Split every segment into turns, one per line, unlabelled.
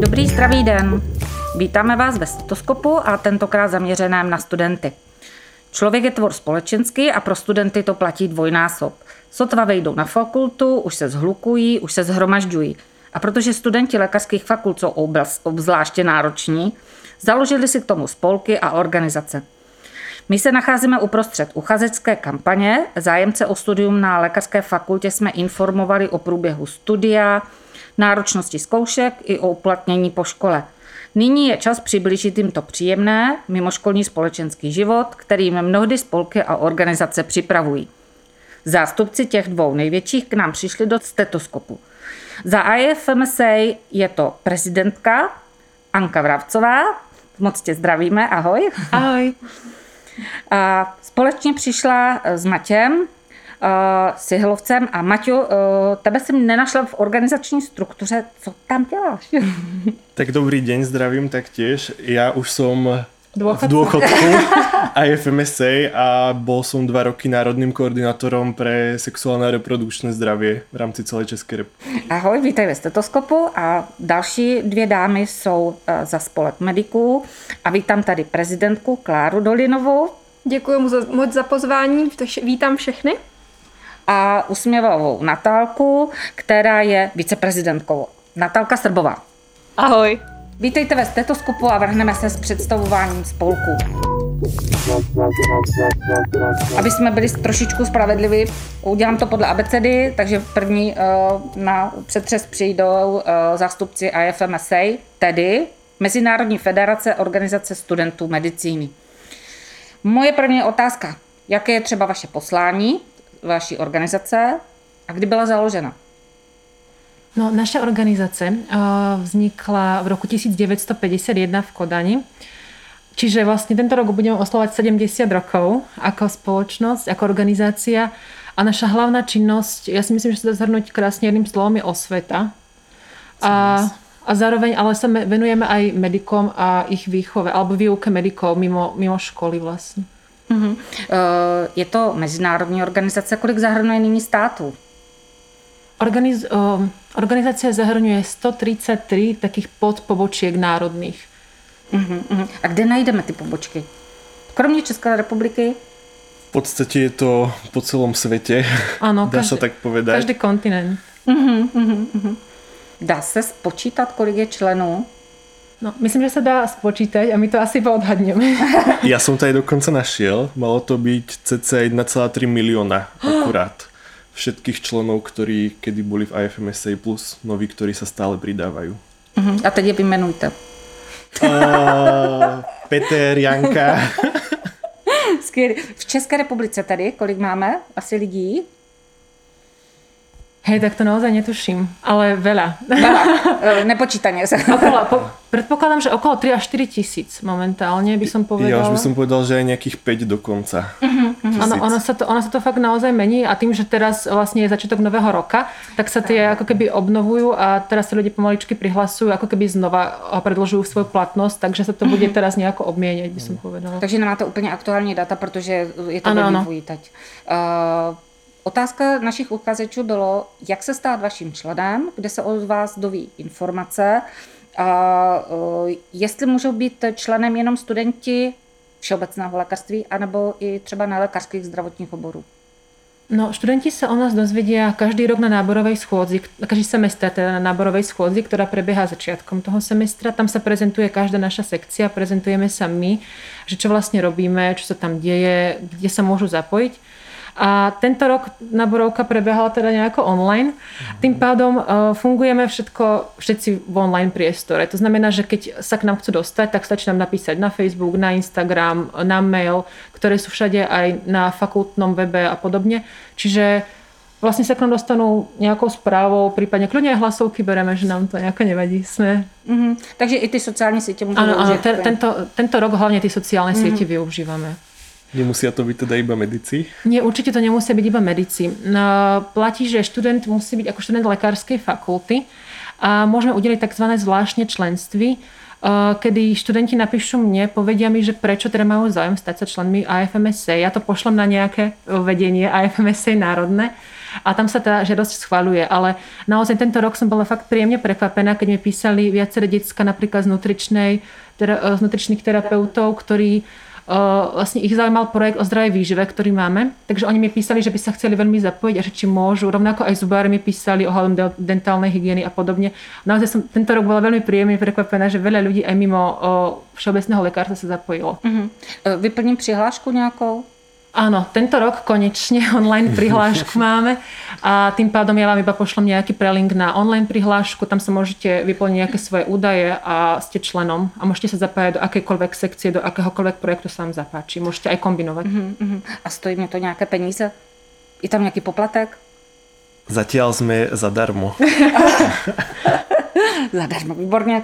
Dobrý zdravý den. Vítáme vás ve stetoskopu a tentokrát zaměřeném na studenty. Člověk je tvor společenský a pro studenty to platí dvojnásob. Sotva vejdou na fakultu, už se zhlukují, už se zhromažďují. A protože studenti lékařských fakult jsou obzvláště nároční, založili si k tomu spolky a organizace. My se nacházíme uprostřed uchazecké kampaně. Zájemce o studium na lékařské fakultě jsme informovali o průběhu studia, náročnosti zkoušek i o uplatnění po škole. Nyní je čas přiblížit jim to příjemné, mimoškolní společenský život, kterým mnohdy spolky a organizace připravují. Zástupci těch dvou největších k nám přišli do stetoskopu. Za IFMSA je to prezidentka Anka Vravcová. Moc tě zdravíme, ahoj.
Ahoj.
Společně přišla s Matěm, s Jihlovcem a Maťo, tebe jsem nenašla v organizační struktuře. Co tam děláš?
Tak dobrý deň, zdravím taktiež. Ja už som Dôchodcu. v dôchodku IFMSA a bol som dva roky národným koordinátorom pre sexuálne a reprodukčné zdravie v rámci celé České republiky.
Ahoj, vítej ve stetoskopu a další dvě dámy jsou e, za spolek mediků a vítám tady prezidentku Kláru Dolinovou.
Děkuji moc za pozvání, vítám všechny.
A usměvavou Natálku, která je viceprezidentkou. Natálka Srbová.
Ahoj.
Vítejte ve stetoskopu a vrhneme se s představováním spolku. Aby jsme byli trošičku spravedliví, udělám to podle abecedy, takže první uh, na přetřes přijdou uh, zástupci IFMSA, tedy Mezinárodní federace organizace studentů medicíny. Moje první otázka. Jaké je třeba vaše poslání, vaší organizace a kdy byla založena?
No, naša organizace uh, vznikla v roku 1951 v Kodani. Čiže vlastne tento rok budeme oslovať 70 rokov ako spoločnosť, ako organizácia. A naša hlavná činnosť, ja si myslím, že sa dá zhrnúť krásne jedným slovom, je osveta. A, a zároveň ale sa venujeme aj medikom a ich výchove, alebo výuke medikov mimo, mimo školy vlastne. Uh-huh. Uh,
je to mezinárodní organizace. Kolik zahrnuje nyní států?
Organiz, uh, organizácia zahrňuje 133 takých podpobočiek národných.
Uh-huh, uh-huh. A kde najdeme ty pobočky? Kromě České republiky?
V podstate je to po celom svete.
Áno,
dá každý, sa tak povedať.
Každý kontinent.
Uh-huh, uh-huh. Dá se spočítat, kolik je členů?
No, myslím, že sa dá spočítať a my to asi odhadneme.
ja som to aj dokonca našiel. Malo to byť cca 1,3 milióna akurát všetkých členov, ktorí kedy boli v IFMSA plus noví, ktorí sa stále pridávajú.
Uh-huh. A teď je vymenujte.
Uh, Peter, Janka.
Skvělý. V České republice tady, kolik máme asi lidí?
Hej, tak to naozaj netuším, ale veľa.
Veľa, nepočítanie sa.
Okolo, po, predpokladám, že okolo 3 až 4 tisíc momentálne by som povedala.
Ja už by som povedal, že aj nejakých 5 dokonca.
Uh-huh, uh-huh. Ano, ono, sa to, ono sa to fakt naozaj mení a tým, že teraz vlastne je začiatok nového roka, tak sa tie ako keby obnovujú a teraz sa ľudia pomaličky prihlasujú, ako keby znova predlžujú svoju platnosť, takže sa to bude teraz nejako obmieniať, by som povedala.
Takže nemáte úplně aktuální data, protože je to ano, teď. Uh, Otázka našich uchazečů bylo, jak se stát vaším členem, kde se od vás doví informace, a jestli můžou být členem jenom studenti všeobecného lékařství, anebo i třeba na lékařských zdravotních oborů.
No, študenti sa o nás dozvedia každý rok na náborovej schôdzi, každý semestr teda na náborovej schôdzi, ktorá prebieha začiatkom toho semestra. Tam sa prezentuje každá naša sekcia, prezentujeme sa my, že čo vlastne robíme, čo sa tam deje, kde sa môžu zapojiť. A tento rok naborovka prebiehala teda nejako online. Tým pádom uh, fungujeme všetko, všetci v online priestore. To znamená, že keď sa k nám chcú dostať, tak stačí nám napísať na Facebook, na Instagram, na mail, ktoré sú všade aj na fakultnom webe a podobne. Čiže vlastne sa k nám dostanú nejakou správou, prípadne kľudne aj hlasovky bereme, že nám to nejako nevadí. Sme...
Mm-hmm. Takže i ty sociálne siete môžu
Áno, áno tento, tento rok hlavne tie sociálne mm-hmm. siete využívame.
Nemusia to byť teda iba medici?
Nie, určite to nemusia byť iba medici. No, platí, že študent musí byť ako študent lekárskej fakulty a môžeme udeliť tzv. zvláštne členství, kedy študenti napíšu mne, povedia mi, že prečo teda majú záujem stať sa členmi AFMSA. Ja to pošlem na nejaké vedenie AFMSA národné a tam sa tá žiadosť schvaluje. Ale naozaj tento rok som bola fakt príjemne prekvapená, keď mi písali viaceré detská napríklad z nutričnej, teda, z nutričných terapeutov, ktorí vlastne ich zaujímal projekt o zdravej výžive, ktorý máme. Takže oni mi písali, že by sa chceli veľmi zapojiť a že či môžu. Rovnako aj zubári mi písali ohľadom dentálnej hygieny a podobne. Naozaj som tento rok bola veľmi príjemne prekvapená, že veľa ľudí aj mimo všeobecného lekárstva sa zapojilo.
Uh-huh. Vyplním přihlášku nejakou?
Áno, tento rok konečne online prihlášku máme a tým pádom ja vám iba pošlem nejaký prelink na online prihlášku, tam sa môžete vyplniť nejaké svoje údaje a ste členom a môžete sa zapájať do akékoľvek sekcie, do akéhokoľvek projektu sa vám zapáči. Môžete aj kombinovať. Uh-huh.
A stojí mi to nejaké peníze? Je tam nejaký poplatek?
Zatiaľ sme zadarmo.
zadarmo, výborně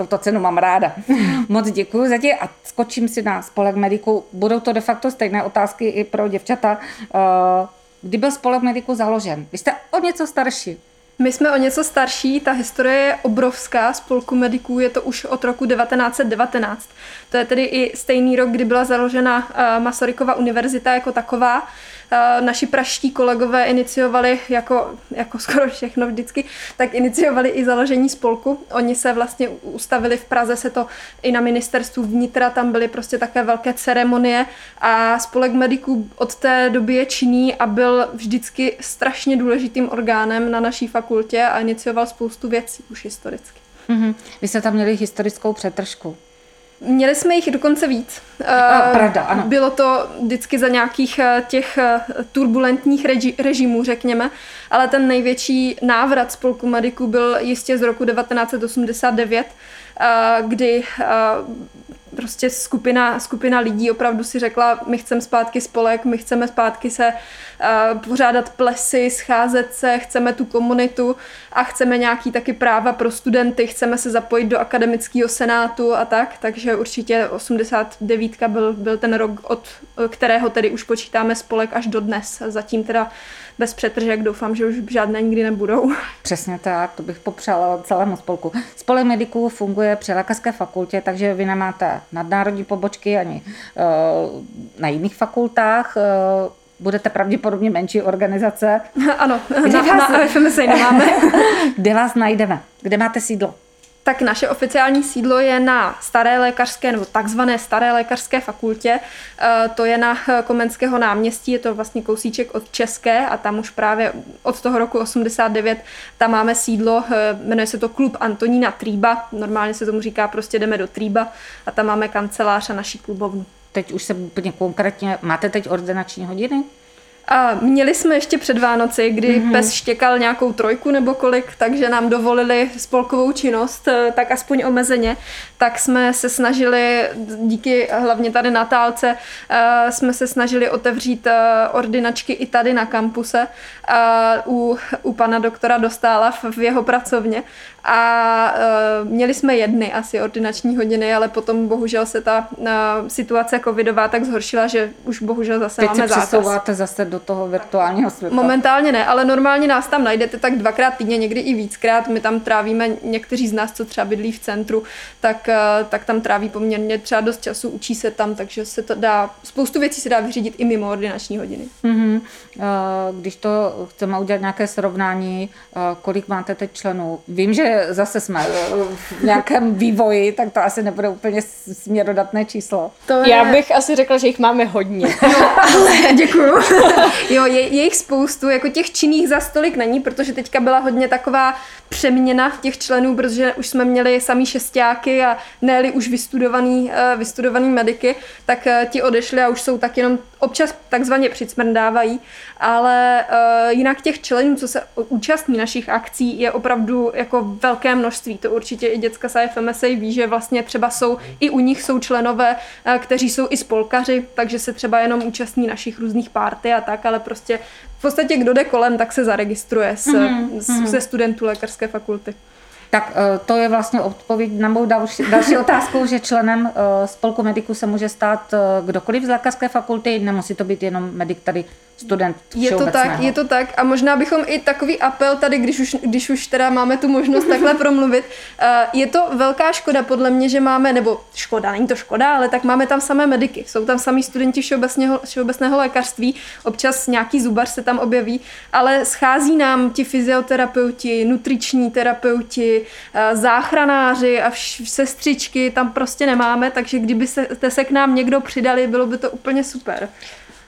touto cenu mám ráda. Moc děkuji za tě a skočím si na spolek mediku. Budou to de facto stejné otázky i pro děvčata. Eh, kdy byl spolek mediku založen? Vy jste o něco starší.
My jsme o něco starší, ta historie je obrovská, spolku mediků je to už od roku 1919. To je tedy i stejný rok, kdy byla založena eh, Masarykova univerzita jako taková. Eh, naši praští kolegové iniciovali, jako, jako skoro všechno vždycky, tak iniciovali i založení spolku. Oni se vlastně ustavili v Praze, se to i na ministerstvu vnitra, tam byly prostě také velké ceremonie a spolek mediků od té doby je činný a byl vždycky strašně důležitým orgánem na naší fakultě a inicioval spoustu věcí už historicky.
Mm-hmm. Vy jste tam měli historickou přetržku.
Měli jsme jich dokonce víc.
A, pravda, ano.
Bylo to vždycky za nějakých eh, těch eh, turbulentních reži, režimů, řekněme, ale ten největší návrat spolku mediků byl jistě z roku 1989, eh, kdy prostě skupina, skupina lidí opravdu si řekla, my chceme zpátky spolek, my chceme zpátky se uh, pořádat plesy, scházet se, chceme tu komunitu a chceme nějaký taky práva pro studenty, chceme se zapojit do akademického senátu a tak, takže určitě 89 byl, byl ten rok, od kterého tedy už počítáme spolek až do dnes. Zatím teda bez přetržek. Doufám, že už žádné nikdy nebudou.
Přesně tak, to bych popřála celému spolku. Spolek mediků funguje při lékařské fakultě, takže vy nemáte nadnárodní pobočky ani uh, na jiných fakultách. Uh, budete pravděpodobně menší organizace.
Ano, Kde na, vás, na FMSA nemáme.
Kde vás najdeme? Kde máte sídlo?
Tak naše oficiální sídlo je na staré lékařské nebo takzvané staré lékařské fakultě. E, to je na Komenského náměstí, je to vlastně kousíček od České a tam už právě od toho roku 89 tam máme sídlo, e, jmenuje se to Klub Antonína Trýba, normálně se tomu říká prostě jdeme do Trýba a tam máme kancelář a naší klubovnu.
Teď už se úplně konkrétně, máte teď ordinační hodiny?
A měli jsme ještě před Vánoci, kdy mm-hmm. pes štěkal nějakou trojku nebo kolik, takže nám dovolili spolkovou činnost, eh, tak aspoň omezeně. Tak jsme se snažili, díky hlavně tady Natálce, uh, jsme se snažili otevřít uh, ordinačky i tady na kampuse u, u pana doktora Dostála v, jeho pracovně. A měli jsme jedny asi ordinační hodiny, ale potom bohužel se ta situace covidová tak zhoršila, že už bohužel zase
Teď
máme
se zase do toho virtuálního světa.
Momentálně ne, ale normálně nás tam najdete tak dvakrát týdně, někdy i víckrát. My tam trávíme, někteří z nás, co třeba bydlí v centru, tak, uh, tak tam tráví poměrně třeba dost času, učí se tam, takže se to dá, spoustu věcí se dá vyřídit i mimo ordinační hodiny.
Mm-hmm. Když to chceme udělat nějaké srovnání, kolik máte teď členů? Vím, že zase jsme v nějakém vývoji, tak to asi nebude úplně směrodatné číslo.
To je... Já bych asi řekla, že jich máme hodně.
Děkuju. jo, je, je jich spoustu, jako těch činných za stolik není, protože teďka byla hodně taková přeměna těch členů, protože už jsme měli samý šestáky a ne už vystudovaný, uh, vystudovaný mediky, tak uh, ti odešli a už jsou tak jenom občas takzvaně přicmrdávají, ale uh, jinak těch členů, co se účastní našich akcí, je opravdu jako velké množství. To určitě i děcka z FMSA ví, že vlastně třeba jsou, i u nich jsou členové, kteří jsou i spolkaři, takže se třeba jenom účastní našich různých párty a tak, ale prostě v podstatě kdo jde kolem, tak se zaregistruje s, mm-hmm. s, se studentů lékařské fakulty.
Tak eh, to je vlastně odpověď na mou další, další otázku, že členem eh, spolku mediků se může stát eh, kdokoliv z lékařské fakulty, nemusí to být jenom medic tady student
Je to tak, je to tak. A možná bychom i takový apel tady, když už, když už teda máme tu možnost takhle promluvit, eh, je to velká škoda podle mě, že máme, nebo škoda, není to škoda, ale tak máme tam samé mediky, jsou tam samý studenti všeobecného, všeobecného lékařství, občas nějaký zubař se tam objeví, ale schází nám ti fyzioterapeuti, nutriční terapeuti, eh, záchranáři a vš- sestřičky, tam prostě nemáme, takže kdyby se, se k nám někdo přidali, bylo by to úplně super.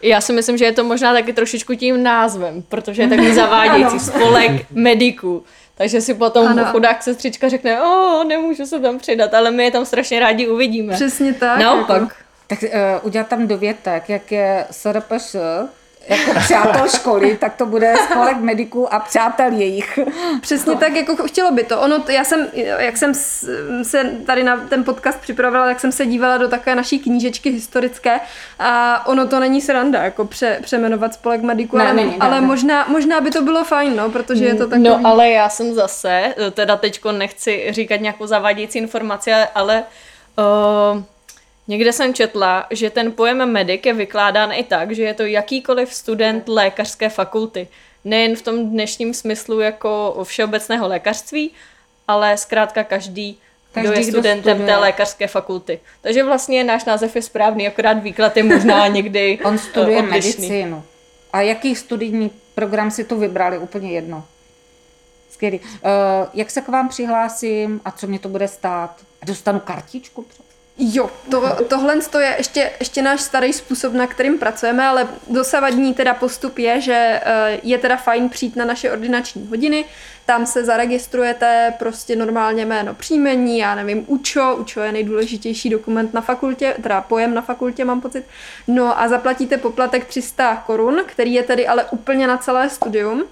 Já si myslím, že je to možná taky trošičku tím názvem, protože je takový zavádějící spolek mediků. Takže si potom
Ano.
chudák sestřička řekne, o, nemůžu se tam přidat, ale my je tam strašně rádi uvidíme.
Přesně tak.
Naopak.
jako-
Tak uh, udělat tam dovětek, jak je SRPŠ, jako přátel školy, tak to bude spolek mediků a přátel jejich.
Přesně tak, jako chtělo by to. Ono, já jsem, jak jsem se tady na ten podcast připravovala, tak jsem se dívala do takové naší knížečky historické a ono to není sranda, jako pře, přeměnovat spolek mediků,
Ne,
ale,
ne,
ale
ne.
Možná, možná by to bylo fajn, no, protože je to takový...
No ale já jsem zase, teda teďko nechci říkat nějakou zavádějící informaci, ale uh, někde jsem četla, že ten pojem medic je vykládán i tak, že je to jakýkoliv student lékařské fakulty. Nejen v tom dnešním smyslu jako všeobecného lékařství, ale zkrátka každý, kdo
Každý,
je
kdo
studentem
studuje.
té lékařské fakulty. Takže vlastně náš název je správný, akorát výklad je možná někdy
On studuje
eh, odlišný.
medicínu. A jaký studijní program si tu vybrali, úplně jedno. Skvělý. Uh, jak se k vám přihlásím a co mě to bude stát? Dostanu kartičku třeba?
Jo, to, tohle to je ještě, ještě náš starý způsob, na kterým pracujeme, ale dosavadní teda postup je, že eh, je teda fajn přijít na naše ordinační hodiny, tam se zaregistrujete prostě normálně jméno příjmení, já nevím, UČO, UČO je nejdůležitější dokument na fakultě, teda pojem na fakultě mám pocit, no a zaplatíte poplatek 300 korun, který je tedy ale úplně na celé studium.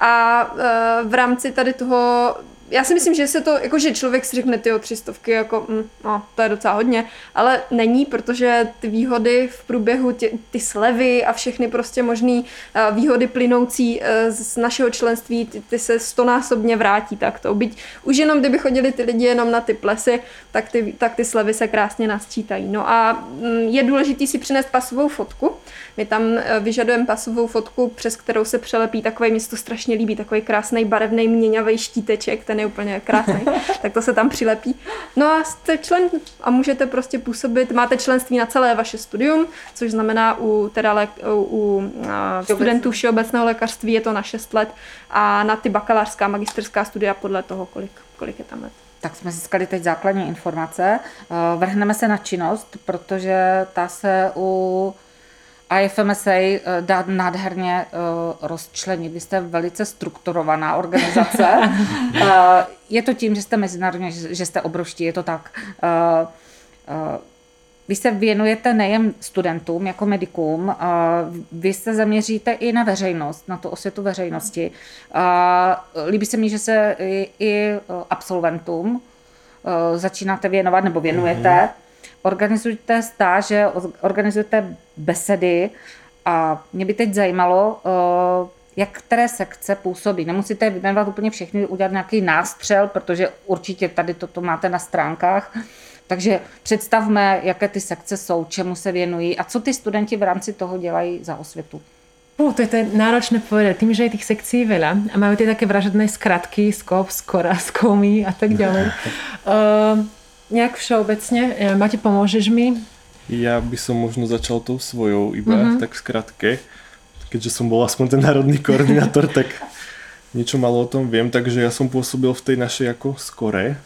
A eh, v rámci tady toho já si myslím, že se to, jakože člověk si řekne, ty tři stovky, jako, mm, no, to je docela hodně, ale není, protože ty výhody v průběhu, tě, ty slevy a všechny prostě možný uh, výhody plynoucí uh, z našeho členství, ty, ty se stonásobně vrátí takto. Byť už jenom kdyby chodili ty lidi jenom na ty plesy, tak ty, tak ty slevy se krásně nasčítají. No a mm, je důležité si přinést pasovou fotku. My tam eh, vyžadujeme pasovou fotku, přes kterou se přelepí takový, mě se to strašně líbí, takový krásný barevný měňavý štíteček, ten je úplně krásný, tak to se tam přilepí. No a jste člen a můžete prostě působit, máte členství na celé vaše studium, což znamená u, teda lé, u, u studentů všeobecného lékařství je to na 6 let a na ty bakalářská, magisterská studia podle toho, kolik, kolik je tam let.
Tak jsme získali teď základní informace. Eh, Vrhneme se na činnost, protože ta se u IFMSA eh, dá nádherně eh, rozčlenit. Vy jste velice strukturovaná organizace. Eh, Je to tím, že jste mezinárodně, že jste obrovští, je to tak. Vy se věnujete nejen studentům jako medikům, a vy se zaměříte i na veřejnost, na tu osvětu veřejnosti. A líbí se mi, že se i, i absolventům začínáte věnovat nebo věnujete. Organizujete stáže, organizujete besedy a mě by teď zajímalo, eh, jak které sekce působí. Nemusíte vyjmenovat úplně všechny, udělat nějaký nástřel, protože určitě tady toto máte na stránkách. Takže představme, jaké ty sekce jsou, čemu se věnují a co ty studenti v rámci toho dělají za osvětu.
Uh, to je, to je náročné povedať, tým, že je tých sekcií veľa a majú tie také vražedné skratky, skop, skora, skomy a tak ďalej. Uh, nejak všeobecne, eh, Mate, pomôžeš mi?
Ja by som možno začal tou svojou iba mm-hmm. tak v skratke. Keďže som bol aspoň ten národný koordinátor, tak niečo malo o tom viem. Takže ja som pôsobil v tej našej ako skore.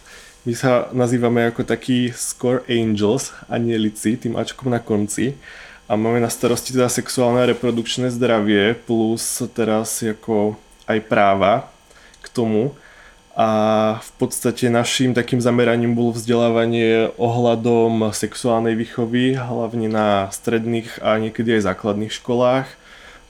My sa nazývame ako takí Score Angels, anielici, tým Ačkom na konci. A máme na starosti teda sexuálne a reprodukčné zdravie plus teraz jako aj práva k tomu. A v podstate naším takým zameraním bolo vzdelávanie ohľadom sexuálnej výchovy, hlavne na stredných a niekedy aj základných školách.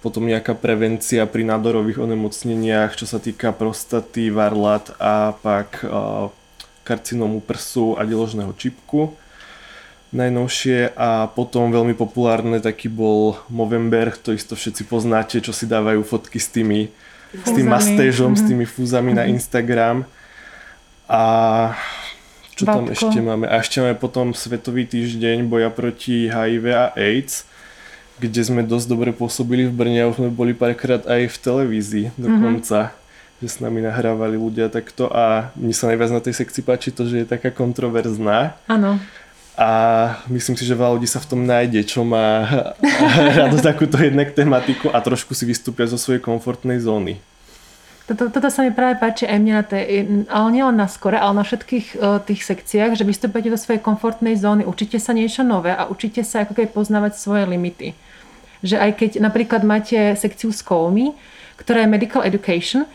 Potom nejaká prevencia pri nádorových onemocneniach, čo sa týka prostaty, varlat a pak uh, karcinómu prsu a deložného čipku najnovšie a potom veľmi populárne taký bol Movember, to isto všetci poznáte, čo si dávajú fotky s tými s tým
Fúzami.
mastéžom, s tými fúzami na Instagram. A čo tam
Babko.
ešte máme? A ešte máme potom Svetový týždeň boja proti HIV a AIDS, kde sme dosť dobre pôsobili v Brne a už sme boli párkrát aj v televízii dokonca. Mm-hmm že s nami nahrávali ľudia takto a mne sa najviac na tej sekcii páči to, že je taká kontroverzná.
Áno.
A myslím si, že veľa ľudí sa v tom nájde, čo má rado takúto jednak tematiku a trošku si vystúpia zo svojej komfortnej zóny.
Toto, toto sa mi práve páči aj mne na tej, ale nielen na skore, ale na všetkých uh, tých sekciách, že vystúpite do svojej komfortnej zóny, učíte sa niečo nové a učíte sa ako keby poznávať svoje limity. Že aj keď napríklad máte sekciu SCOMI, ktorá je Medical Education,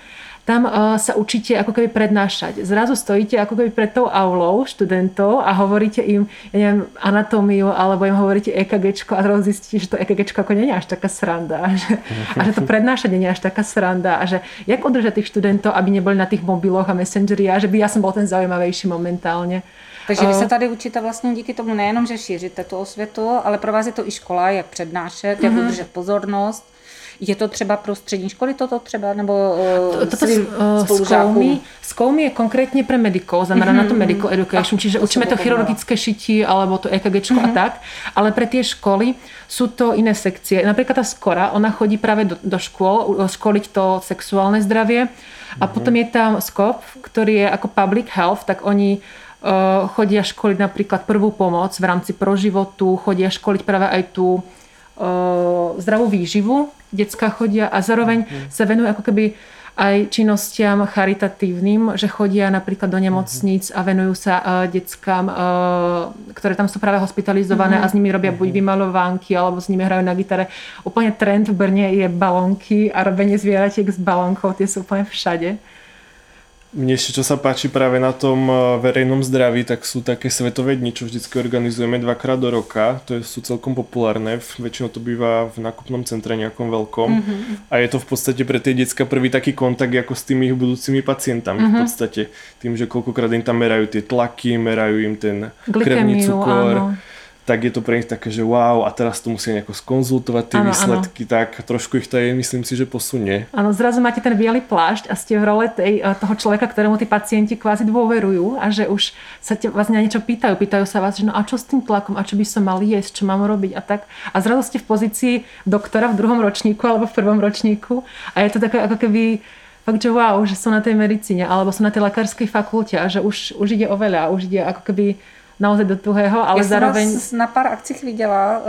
tam uh, sa učíte ako keby prednášať. Zrazu stojíte ako keby pred tou aulou študentov a hovoríte im, ja neviem, anatómiu, alebo im hovoríte EKG a zrazu zistíte, že to EKG ako je až taká sranda. A že, a že to prednášanie nie je až taká sranda. A že jak udržať tých študentov, aby neboli na tých mobiloch a messengeri a že by ja som bol ten zaujímavejší momentálne.
Takže vy se tady učíte vlastně díky tomu nejenom, že šíříte tu osvětu, ale pro vás je to i škola, jak přednášet, jak mm-hmm. udržet pozornost, je to třeba pro střední školy toto třeba, nebo uh, toto
uh, Skoumy je konkrétně pre medikov, znamená mm-hmm. na to mhm. medical education, čiže učíme to chirurgické šití alebo to EKG mm-hmm. a tak, ale pre tie školy sú to iné sekcie. Napríklad tá Skora, ona chodí práve do, do škôl, školiť to sexuálne zdravie a mm-hmm. potom je tam SCOP, ktorý je ako public health, tak oni uh, chodia školiť napríklad prvú pomoc v rámci proživotu, chodia školiť práve aj tú uh, zdravú výživu, detská chodia a zároveň mm-hmm. sa venujú ako keby aj činnostiam charitatívnym, že chodia napríklad do nemocníc a venujú sa uh, deckám, uh, ktoré tam sú práve hospitalizované mm-hmm. a s nimi robia buď vymalovánky, alebo s nimi hrajú na gitare. Úplne trend v Brne je balónky a robenie zvieratiek s balónkov, tie sú úplne všade.
Mne ešte čo sa páči práve na tom eh, verejnom zdraví, tak sú také svetové dni, čo vždycky organizujeme dvakrát do roka. To sú celkom populárne, väčšinou to býva v nákupnom centre nejakom veľkom. Mm-hmm. A je to v podstate pre tie decka prvý taký kontakt ako s tými ich budúcimi pacientami mm-hmm. v podstate. Tým, že koľkokrát im tam merajú tie tlaky, merajú im ten krevný cukor. Áno tak je to pre nich také, že wow, a teraz to musia nejako skonzultovať tie ano, výsledky, ano. tak trošku ich to je, myslím si, že posunie.
Áno, zrazu máte ten biely plášť a ste v role tej, eh, toho človeka, ktorému tí pacienti kvázi dôverujú a že už sa te vlastne na niečo pýtajú. Pýtajú sa vás, že no a čo s tým tlakom, a čo by som mal jesť, čo mám robiť a tak. A zrazu ste v pozícii doktora v druhom ročníku alebo v prvom ročníku a je to také ako keby fakt, že wow, že sú na tej medicíne alebo sú na tej lekárskej fakulte a že už, už ide o veľa, už ide ako keby naozaj do tuhého, ale Já zároveň...
vás na pár akcích viděla, uh,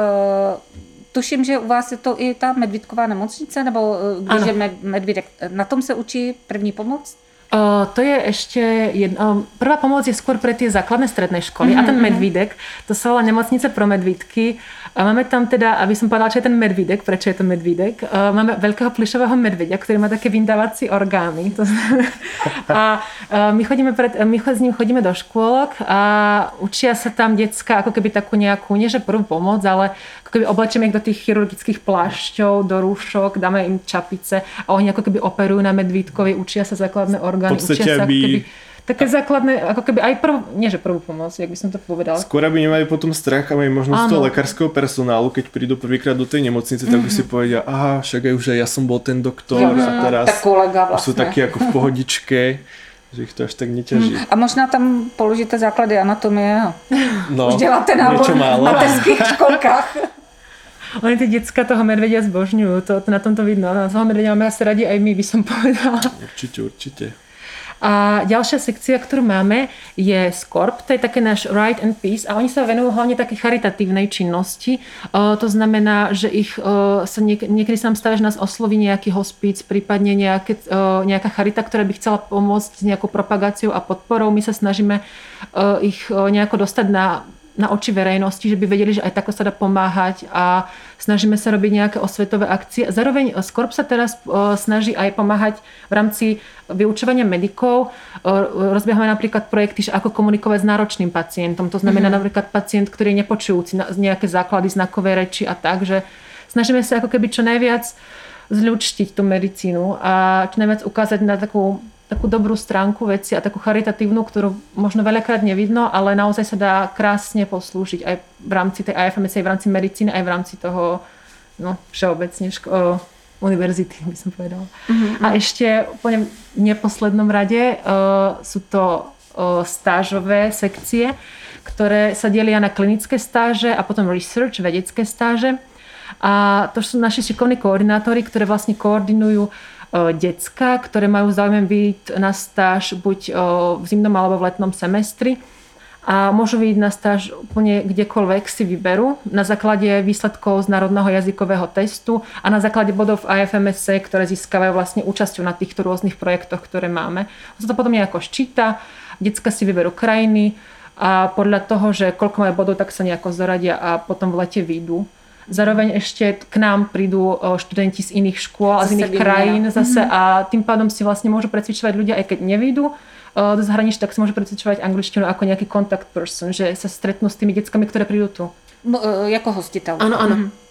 tuším, že u vás je to i ta medvídková nemocnice, nebo uh, když ano. je medvídek, na tom se učí první pomoc?
Uh, to je ešte jedna, uh, prvá pomoc je skôr pre tie základné stredné školy mm-hmm. a ten mhm, mhm. medvídek, to volá nemocnice pro medvídky a máme tam teda, aby som povedala, čo je ten medvídek, prečo je to medvídek, uh, máme veľkého plišového medvedia, ktorý má také vyndávací orgány to znamená, a uh, my, chodíme pred, my s ním chodíme do škôlok a učia sa tam decka ako keby takú nejakú, nie že prvú pomoc, ale ako keby oblečíme ich do tých chirurgických plášťov, do rúšok, dáme im čapice a oni ako keby operujú na medvídkovi, učia sa základné orgány,
podstate, učia sa aby...
keby také základné, ako keby aj prvú, nie že prvú pomoc, jak by som to povedala.
Skôr aby nemali potom strach a majú možnosť toho lekárskeho personálu, keď prídu prvýkrát do tej nemocnice, tak by si mhm. povedia, aha, však aj už aj ja som bol ten doktor
mm-hmm. a teraz tak kolega
vlastne. sú takí ako v pohodičke že ich to až tak neťaží.
A možná tam položíte základy anatomie a no, už děláte nábor v mateřských školkách.
Oni ty děcka toho medvedia zbožňujú, to, to na tomto vidno. Na toho medvedia máme asi radi aj my, by som povedala.
Určite, určite.
A ďalšia sekcia, ktorú máme, je SCORP, to je také náš Right and Peace a oni sa venujú hlavne také charitatívnej činnosti. to znamená, že ich sa niek- niekedy sa nám stáva, že nás osloví nejaký hospic, prípadne nejaké, nejaká charita, ktorá by chcela pomôcť s nejakou propagáciou a podporou. My sa snažíme ich nejako dostať na na oči verejnosti, že by vedeli, že aj tako sa dá pomáhať a snažíme sa robiť nejaké osvetové akcie. Zároveň Skorp sa teraz snaží aj pomáhať v rámci vyučovania medikov. Rozbiehame napríklad projekty, že ako komunikovať s náročným pacientom. To znamená mm-hmm. napríklad pacient, ktorý je nepočujúci, nejaké základy znakové reči a tak, že snažíme sa ako keby čo najviac zľučtiť tú medicínu a čo najviac ukázať na takú takú dobrú stránku veci a takú charitatívnu, ktorú možno veľakrát nevidno, ale naozaj sa dá krásne poslúžiť aj v rámci tej IFMS, aj v rámci medicíny, aj v rámci toho no, všeobecne ško- o, univerzity, by som povedala. Mm-hmm. A ešte úplne v neposlednom rade uh, sú to uh, stážové sekcie, ktoré sa delia na klinické stáže a potom research, vedecké stáže. A to sú naši šikovní koordinátori, ktoré vlastne koordinujú děcka, ktoré majú záujem byť na stáž buď v zimnom alebo v letnom semestri a môžu ísť na stáž úplne kdekoľvek si vyberú na základe výsledkov z národného jazykového testu a na základe bodov v IFMSC, ktoré získavajú vlastne účasťou na týchto rôznych projektoch, ktoré máme. To sa to potom nejako ščíta, decka si vyberú krajiny a podľa toho, že koľko majú bodov, tak sa nejako zaradia a potom v lete výjdu. Zároveň ešte k nám prídu študenti z iných škôl a z iných krajín zase mm-hmm. a tým pádom si vlastne môžu precvičovať ľudia, aj keď nevídu do zahraničí, tak si môžu precvičovať angličtinu ako nejaký contact person, že sa stretnú s tými deckami, ktoré prídu tu.
No, jako hostitel.
Áno, áno. Mm-hmm.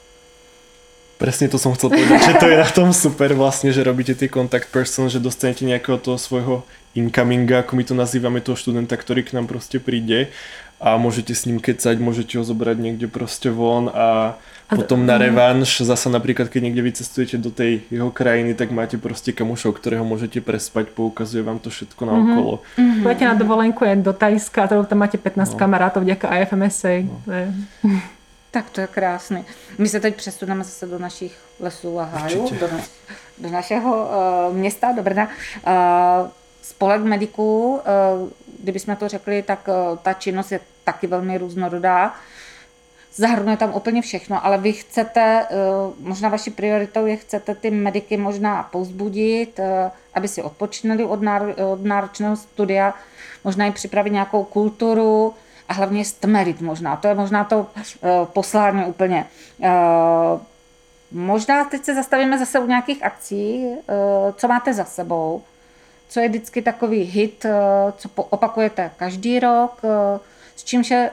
Presne to som chcel povedať, že to je na tom super vlastne, že robíte ty contact person, že dostanete nejakého toho svojho incominga, ako my to nazývame, toho študenta, ktorý k nám proste príde a môžete s ním kecať, môžete ho zobrať niekde proste von a potom na mhm. revanš, zasa napríklad, keď niekde vycestujete do tej jeho krajiny, tak máte proste kamušov, ktorého môžete prespať, poukazuje vám to všetko na okolo.
Mm-hmm. Pojďte na dovolenku jen do Tajska, tam máte 15 no. kamarátov vďaka IFMSA. No.
Tak to je krásný. My se teď přesuneme zase do našich lesů a hájů, do, na, do našeho uh, města, do Brna. Uh, spolek mediků, uh, kdybychom to řekli, tak uh, ta činnost je taky velmi různorodá. Uh, zahrnuje tam úplně všechno, ale vy chcete, eh, možná vaší prioritou je, chcete ty mediky možná pouzbudit, eh, aby si odpočinuli od, náročného studia, možná i připravit nějakou kulturu a hlavně stmelit možná. To je možná to eh, poslání úplně. Možná teď se zastavíme zase u nějakých akcí, co máte za sebou, co je vždycky takový hit, co opakujete každý rok, s čím se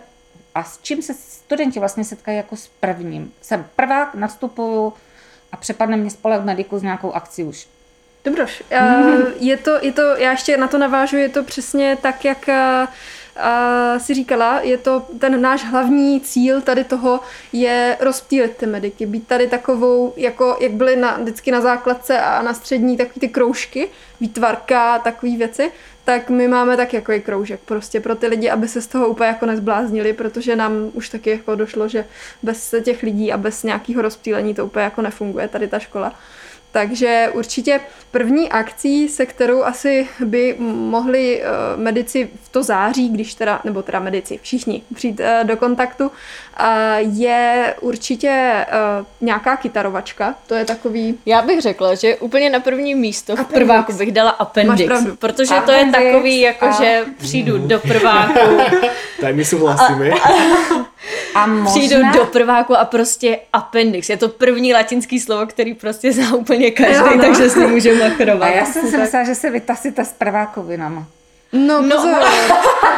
a s čím se studenti vlastně setkají jako s prvním. Jsem prvák, nastupuju a přepadne mě spolek mediku s nějakou akcí už.
Dobroš, mm-hmm. je to, je to, já ještě na to navážu, je to přesně tak, jak eh, a si říkala, je to ten náš hlavní cíl tady toho je rozptýlit ty mediky, být tady takovou, jako jak byly na, vždycky na základce a na střední takový ty kroužky, výtvarka, takové věci, tak my máme tak jako i kroužek prostě pro ty lidi, aby se z toho úplně jako nezbláznili, protože nám už taky jako došlo, že bez těch lidí a bez nějakého rozptýlení to úplně jako nefunguje tady ta škola. Takže určitě první akcí, se kterou asi by mohli eh, medici v to září, když teda, nebo teda medici, všichni přijít eh, do kontaktu, je určitě nějaká kytarovačka. To je takový...
Já bych řekla, že úplně na první místo v prváku bych dala appendix, protože appendix, to je takový, jako a... že přijdu do prváku.
tak my souhlasíme. A, a,
a možná... Přijdu do prváku a prostě appendix. Je to první latinský slovo, který prostě zná úplně každý, jo, no. takže s ním může machrovat.
A já jsem si myslela, že se vytasíte s prvákovinama.
No, no. pozor.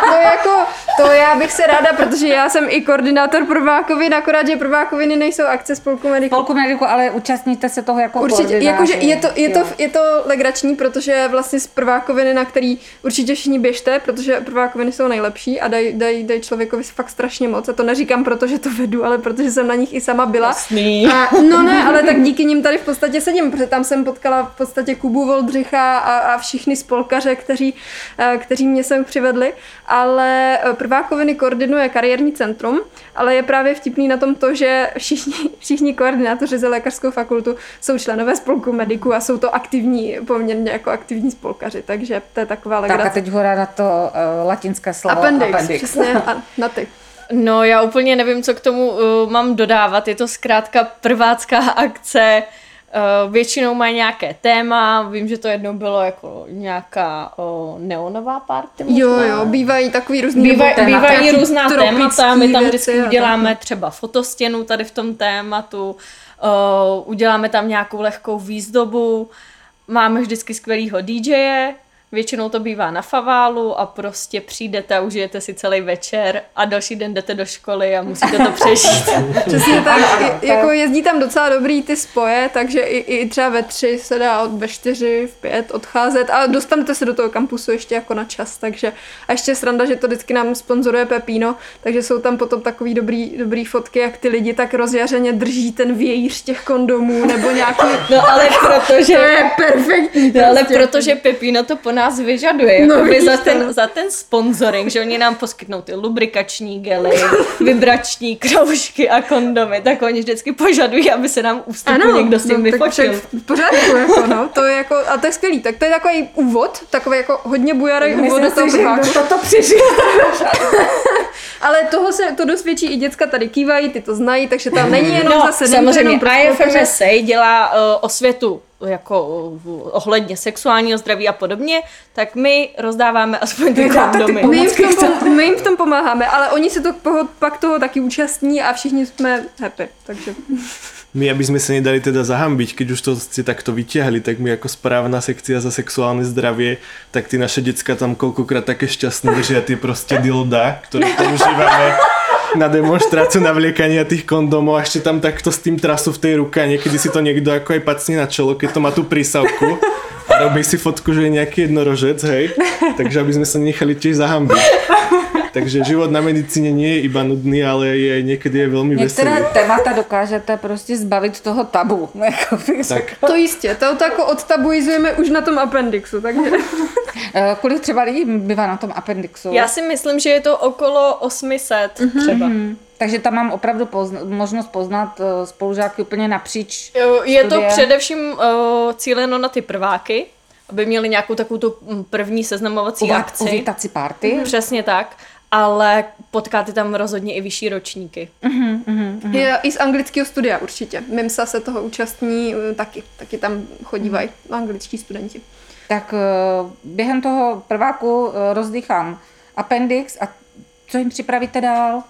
No jako, to já bych se ráda, protože já jsem i koordinátor prvákovin, akorát, že prvákoviny nejsou akce spolku mediku.
Spolku mediku, ale účastníte se toho jako
Určitě, jakože je to, je, to, je to legrační, protože vlastně z prvákoviny, na který určitě všichni běžte, protože prvákoviny jsou nejlepší a dají daj, daj člověkovi fakt strašně moc. A to neříkám, protože to vedu, ale protože jsem na nich i sama byla.
Jasný.
A, no ne, ale tak díky nim tady v podstatě sedím, protože tam jsem potkala v podstatě Kubu Voldřicha a, a všichni spolkaře, kteří, eh, kteří mě sem přivedli, ale eh, prvákoviny koordinuje kariérní centrum, ale je právě vtipný na tom to, že všichni, všichni koordinátoři za lékařskou fakultu jsou členové spolku mediků a jsou to aktivní, poměrně jako aktivní spolkaři, takže to je taková legrace.
Tak a teď hora na to uh, latinské slovo.
Appendix, appendix. přesně, a na ty.
No já úplně nevím, co k tomu uh, mám dodávat. Je to zkrátka prvácká akce, Uh, většinou mají nějaké téma, vím, že to jednou bylo jako nějaká uh, neonová party. Možná.
Jo, jo, bývají takový různý
Bývaj, témata. Bývají různá témata, my tam vždycky uděláme tak. třeba fotostěnu tady v tom tématu, uh, uděláme tam nějakou lehkou výzdobu, máme vždycky skvělýho DJe, Většinou to bývá na faválu a prostě přijdete a užijete si celý večer a další den jdete do školy a musíte to přežít.
Přesně tak. I, jako jezdí tam docela dobrý ty spoje, takže i, i třeba ve tři se dá od ve čtyři, v pět odcházet a dostanete se do toho kampusu ještě jako na čas. Takže a ještě sranda, že to vždycky nám sponzoruje Pepino, takže jsou tam potom takový dobrý, dobrý fotky, jak ty lidi tak rozjařeně drží ten vějíř těch kondomů nebo nějaký...
No ale protože...
To je perfektní.
No, ale prostě. protože Pepino to po nás vyžaduje,
No,
no,
vidíš
za, ten, za ten sponsoring, že oni nám poskytnou ty lubrikační gely, vibrační kroužky a kondomy, tak oni vždycky požadují, aby se nám ústupil někdo s tím
no, tak
vyfotil.
pořádku, jako, no, to je jako, a to je skvělý, tak to je takový úvod, takový jako hodně bujarý úvod do toho prváku.
toto přežil.
Ale toho se, to dosvědčí i děcka tady kývají, ty to znají, takže tam není jenom
No,
zase,
samozřejmě. IFMSA dělá uh, osvětu jako ohledně sexuálního zdraví a podobně, tak my rozdáváme aspoň ty
ty
kondomy.
My jim, v tom, pom- my jim v tom pomáháme, ale oni se to poho- pak toho taky účastní a všichni jsme happy, takže...
My, aby sme sa nedali teda zahambiť, keď už to ste takto vyťahli, tak my ako správna sekcia za sexuálne zdravie, tak ty naše decka tam koľkokrát také šťastné držia tie proste dilda, ktoré používame na demonstráciu navliekania tých kondomov a ešte tam takto s tým trasu v tej ruke a niekedy si to niekto ako aj pacne na čelo, keď to má tú prísavku a robí si fotku, že je nejaký jednorožec, hej, takže aby sme sa nechali tiež zahambiť. Takže život na medicíne nie je iba nudný, ale je niekedy je veľmi veselý.
témata dokážete prostě zbavit toho tabu. Jako
Tak.
To jistě, to, to jako odtabuizujeme už na tom appendixu, takže...
Eh, Kolik třeba lidí bývá na tom appendixu?
Já si myslím, že je to okolo 800
Mhm.
třeba.
Takže tam mám opravdu pozna- možnost poznat eh, spolužáky úplně napříč.
Jo, Je to
Studie.
především uh, cíleno na ty prváky, aby měli nějakou takovou tu mm, první seznamovací
Uva-
akci.
Uvítací party.
Přesně tak, ale potkáte tam rozhodně i vyšší ročníky.
Je i z anglického studia určitě. Mimsa se toho účastní eh, taky, taky tam chodívají angličtí studenti.
Tak eh, během toho prváku eh, rozdýchám appendix a co jim připravíte dál?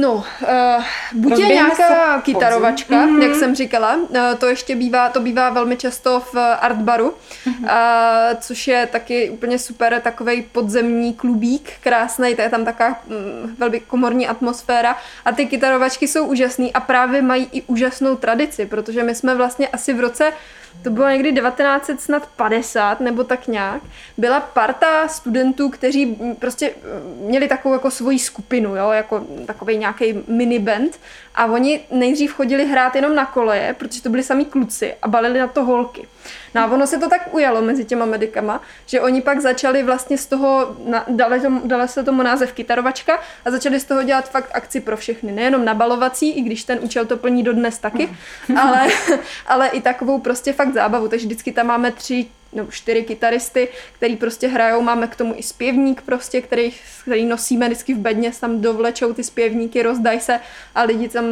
No, uh, buď je nějaká
se
kytarovačka, mm-hmm. jak jsem říkala, uh, to ještě bývá, to bývá velmi často v artbaru, mm-hmm. uh, což je taky úplně super, takový podzemní klubík, krásný, to je tam taková mm, velmi komorní atmosféra a ty kytarovačky jsou úžasný a právě mají i úžasnou tradici, protože my jsme vlastně asi v roce to bylo někdy 1950 nebo tak nějak, byla parta studentů, kteří mm, prostě mm, měli takovou jako svoji skupinu, jo, jako takový nějaký mini band a oni nejdřív chodili hrát jenom na koleje, protože to byli sami kluci a balili na to holky. No a ono se to tak ujalo mezi těma medikama, že oni pak začali vlastně z toho, na- dali, tomu, dali se tomu název kytarovačka a začali z toho dělat fakt akci pro všechny. Nejenom nabalovací, i když ten účel to plní dodnes taky, ale, ale i takovou prostě fakt zábavu. Takže vždycky tam máme tři nebo čtyři kytaristy, který prostě hrajou, máme k tomu i zpěvník prostě, který, který nosíme vždycky v bedně, tam dovlečou ty zpěvníky, rozdají se a lidi tam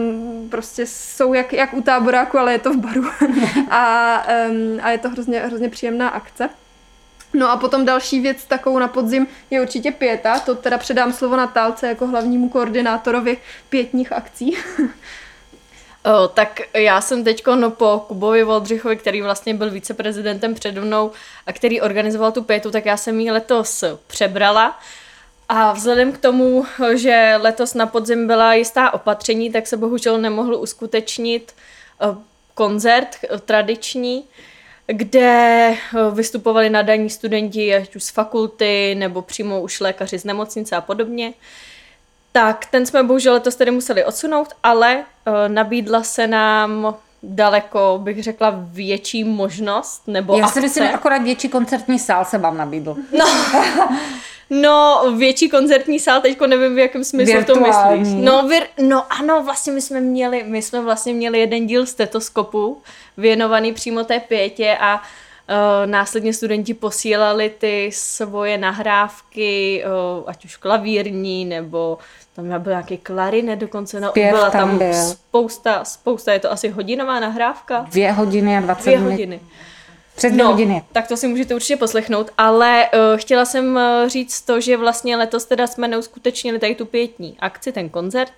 prostě jsou jak, jak u táboráku, ale je to v baru a, um, a je to hrozně, hrozně příjemná akce. No a potom další věc takovou na podzim je určitě pěta, to teda předám slovo Natálce jako hlavnímu koordinátorovi pětních akcí.
O, tak já jsem teď no, po Kubovi Voldřichovi, který vlastně byl viceprezidentem přede mnou a který organizoval tu pětu, tak já jsem ji letos přebrala. A vzhledem k tomu, že letos na podzim byla jistá opatření, tak se bohužel nemohl uskutečnit koncert tradiční, kde vystupovali nadaní studenti ať už z fakulty nebo přímo už lékaři z nemocnice a podobně. Tak ten jsme bohužel letos tedy museli odsunout, ale uh, nabídla se nám daleko, bych řekla, větší možnost nebo
Já
akce.
si myslím, akorát větší koncertní sál se vám nabídl.
No, no, větší koncertní sál, teďko nevím, v jakém smyslu to myslíš. No, vir, no ano, vlastně my jsme měli, my jsme vlastně měli jeden díl stetoskopu věnovaný přímo té pětě a uh, následně studenti posílali ty svoje nahrávky, uh, ať už klavírní, nebo tam byl nějaký klarinet dokonce, no,
Zpěv
byla
tam
tam
byl.
spousta, spousta, je to asi hodinová nahrávka.
Dvě hodiny a 20
Dvě
minut.
hodiny.
Přes dvě
No,
hodiny.
tak to si můžete určitě poslechnout, ale uh, chtěla jsem uh, říct to, že vlastně letos teda jsme neuskutečnili tady tu pětní akci, ten koncert,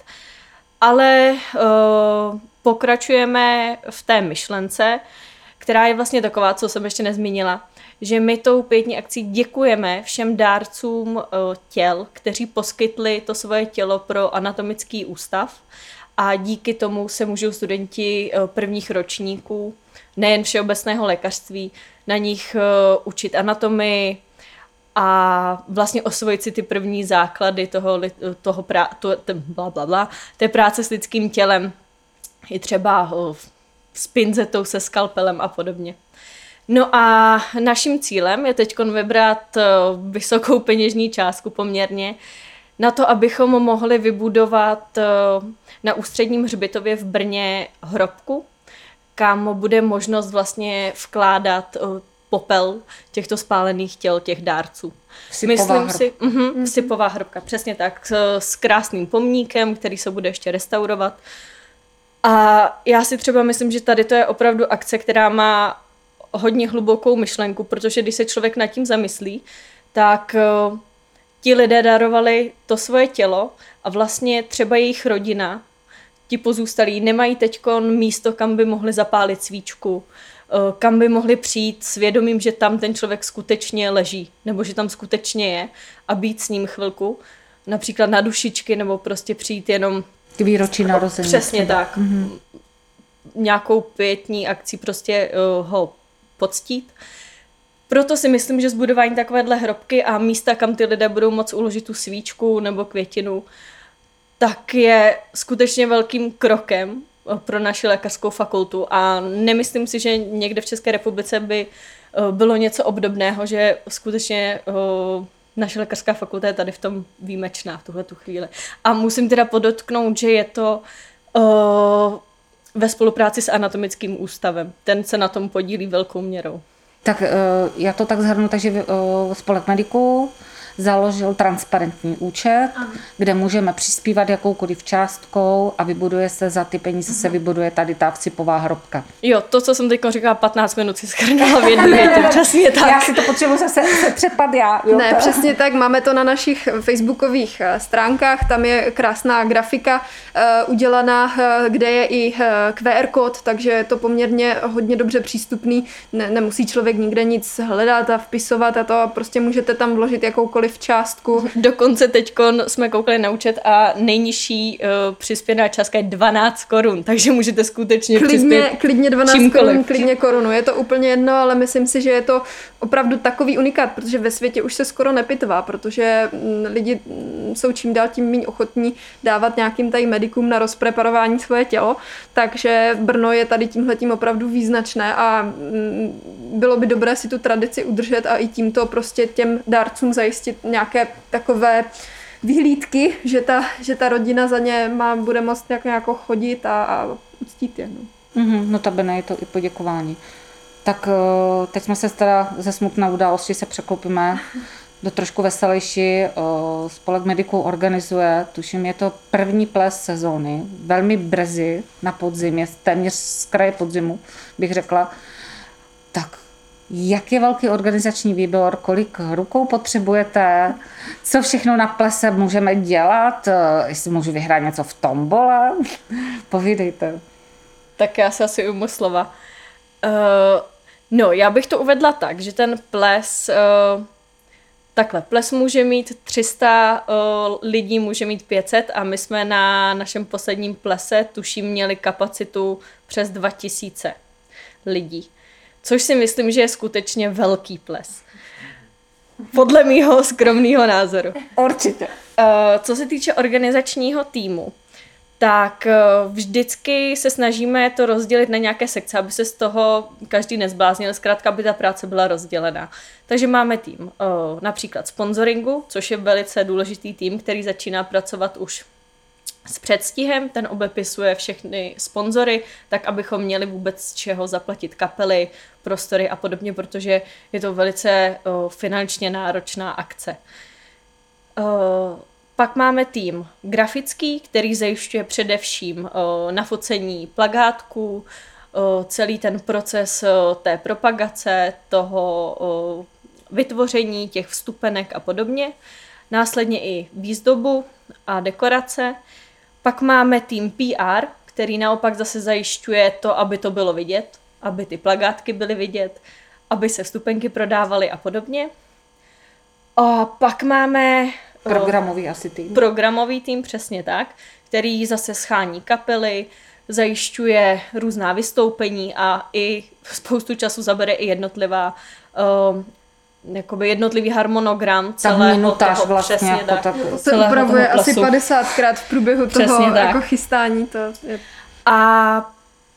ale uh, pokračujeme v té myšlence, která je vlastně taková, co jsem ještě nezmínila, že my tou pětní akcí děkujeme všem dárcům uh, těl, kteří poskytli to svoje tělo pro anatomický ústav a díky tomu se můžou studenti uh, prvních ročníků nejen všeobecného lékařství, na nich uh, učit anatomii a vlastně osvojit si ty první základy toho, toho prá- to, t- bla, bla, bla, té práce s lidským tělem. I třeba s pinzetou, se skalpelem a podobně. No a naším cílem je teď vybrat eh, vysokou peněžní částku poměrně na to, abychom mohli vybudovat eh, na ústředním hřbitově v Brně hrobku, kam bude možnost vlastně vkládat eh, popel těchto spálených těl těch dárců.
Vsypová
Myslím
hrobka.
si, uh-huh, vsypová hrobka, přesně tak, s, s krásným pomníkem, který se bude ještě restaurovat. A já si třeba myslím, že tady to je opravdu akce, která má hodně hlubokou myšlenku, protože když se člověk nad tím zamyslí, tak uh, ti lidé darovali to svoje tělo a vlastně třeba jejich rodina, ti pozůstalí, nemají teď místo, kam by mohli zapálit svíčku, eh, kam by mohli přijít s vědomím, že tam ten člověk skutečně leží, nebo že tam skutečně je a být s ním chvilku, například na dušičky, nebo prostě přijít jenom
K výročí narození.
Přesně
třeba.
tak. Mm-hmm. Nějakou pětní akcí prostě uh, ho poctít. Proto si myslím, že zbudování takovéhle hrobky a místa, kam ty lidé budou moct uložit tu svíčku nebo květinu, tak je skutečně velkým krokem eh, pro naši lékařskou fakultu a nemyslím si, že někde v České republice by eh, bylo něco obdobného, že skutečně eh, naše lékařská fakulta je tady v tom výjimečná v tuhle tu chvíli. A musím teda podotknout, že je to uh, ve spolupráci s anatomickým ústavem. Ten se na tom podílí velkou měrou.
Tak eh, já to tak zhrnu, takže eh, spolek mediků založil transparentní účet, kde můžeme přispívat jakoukoliv částkou a vybuduje se za ty peníze se vybuduje tady ta vsypová hrobka.
Jo, to, co jsem teď říkala 15 minut, si schrnula v jednu větu. Přesně tak.
Já si to potřebuji zase se třepat já. Jo,
Ne,
to-
přesně tak, máme to na našich facebookových eh, stránkách, tam je krásná grafika uh, udělaná, kde je i QR kód, takže je to poměrně hodně dobře přístupný, ne, nemusí člověk nikde nic hledat a vpisovat a to prostě můžete tam vložit jakoukoliv částku.
Dokonce teď jsme koukali na účet a nejnižší uh, přispěná částka je 12 korun, takže můžete skutečně
Klidně,
přispět
klidně 12
čímkoliv.
korun, klidně korunu. Je to úplně jedno, ale myslím si, že je to opravdu takový unikát, protože ve světě už se skoro nepitvá, protože mm, lidi mm, jsou čím dál tím méně ochotní dávat nějakým tady medikům na rozpreparování svoje tělo, takže Brno je tady tímhletím opravdu význačné a mm, bylo by dobré si tu tradici udržet a i tímto prostě těm dárcům zajistit nějaké takové vyhlídky, že ta, že ta rodina za ně má, bude moct nějak, jako chodit a, a uctít je. No.
Mhm, no tabene je to i poděkování. Tak eh, teď jsme se teda ze smutné události se překlopíme do trošku veselější. eh, Spolek mediků organizuje, tuším, je to první ples sezóny, velmi brzy na podzim, je téměř z kraje podzimu, bych řekla. Tak jak je velký organizační výbor, kolik rukou potřebujete, co všechno na plese můžeme dělat, eh, jestli můžu vyhrát něco v tombole, povídejte.
Tak já se asi ujmu slova. Uh, no, já bych to uvedla tak, že ten ples, uh, takhle, ples může mít 300 uh, lidí, může mít 500 a my jsme na našem posledním plese, tuším, měli kapacitu přes 2000 lidí. Což si myslím, že je skutečně velký ples. Podle mýho skromného názoru.
Určitě.
Uh, co se týče organizačního týmu, tak uh, vždycky se snažíme to rozdělit na nějaké sekce, aby se z toho každý nezbláznil, zkrátka, aby ta práce byla rozdělená. Takže máme tým uh, například sponsoringu, což je velice důležitý tým, který začíná pracovat už s předstihem, ten obepisuje všechny sponzory, tak abychom měli vůbec z čeho zaplatit kapely, prostory a podobně, protože je to velice uh, finančně náročná akce. Uh, pak máme tým grafický, který zajišťuje především uh, nafocení plagátku, uh, celý ten proces uh, té propagace, toho uh, vytvoření těch vstupenek a podobně. Následně i výzdobu a dekorace. Pak máme tým PR, který naopak zase zajišťuje to, aby to bylo vidět, aby ty plagátky byly vidět, aby se vstupenky prodávaly a podobně. A pak máme eh,
Programový asi tým.
programový tým, přesně tak, který zase schání kapely, zajišťuje různá vystoupení a i spoustu času zabere i jednotlivá um, jakoby jednotlivý harmonogram
Tak
celého
minutáž
toho,
vlastně,
přesně
jako
tak.
tak.
To upravuje asi
plesu.
50krát v průběhu
Přesně
toho
tak.
jako chystání. To je
A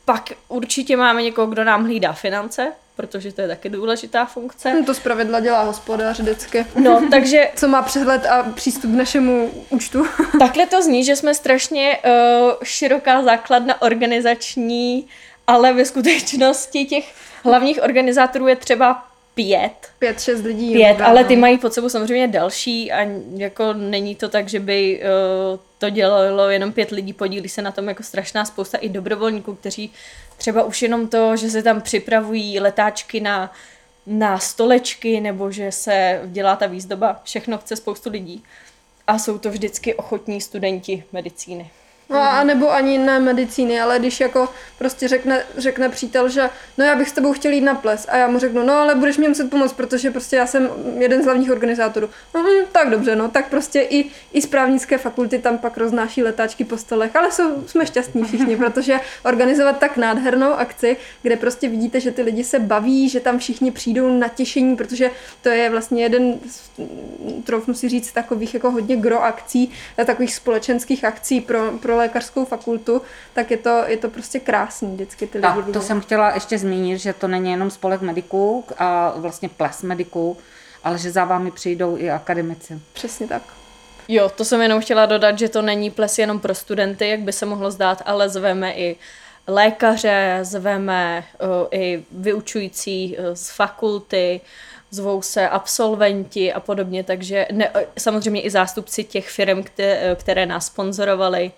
pak určitě máme někoho, kdo nám hlídá finance, protože to je taky důležitá funkce.
Hm, To zpravidla dělá hospodář vždycky.
No, takže
Co má přehled a přístup k našemu účtu.
takhle to zní, že jsme strašně uh, široká základna organizační, ale ve skutečnosti těch hlavních organizátorů je třeba pět.
Pět, šest lidí.
Pět, ale
no.
ty mají pod sebou samozřejmě další a jako není to tak, že by uh, to dělalo jenom pět lidí, podílí se na tom jako strašná spousta i dobrovolníků, kteří třeba už jenom to, že se tam připravují letáčky na, na stolečky nebo že se dělá ta výzdoba, všechno chce spoustu lidí. A jsou to vždycky ochotní studenti medicíny.
No a nebo ani ne medicíny, ale když jako prostě řekne, řekne přítel, že no já bych s tebou chtěl jít na ples a já mu řeknu, no ale budeš mě muset pomoct, protože prostě já jsem jeden z hlavních organizátorů. No hm, tak dobře, no tak prostě i, i z právnické fakulty tam pak roznáší letáčky po stolech, ale jsou, jsme šťastní všichni, protože organizovat tak nádhernou akci, kde prostě vidíte, že ty lidi se baví, že tam všichni přijdou na těšení, protože to je vlastně jeden, z, troufnu si říct, takových jako hodně gro akcí, takových společenských akcí pro, pro lékařskou fakultu, tak je to, je to prostě krásný vždycky ty lidi
Tak, to jsem chtěla ještě zmínit, že to není jenom spolek mediků a vlastně ples mediků, ale že za vámi přijdou i akademici.
Přesně tak.
Jo, to jsem jenom chtěla dodat, že to není ples jenom pro studenty, jak by se mohlo zdát, ale zveme i lékaře, zveme uh, i vyučující uh, z fakulty, zvou se absolventi a podobně, takže ne, samozřejmě i zástupci těch firm, které, které nás sponzorovaly,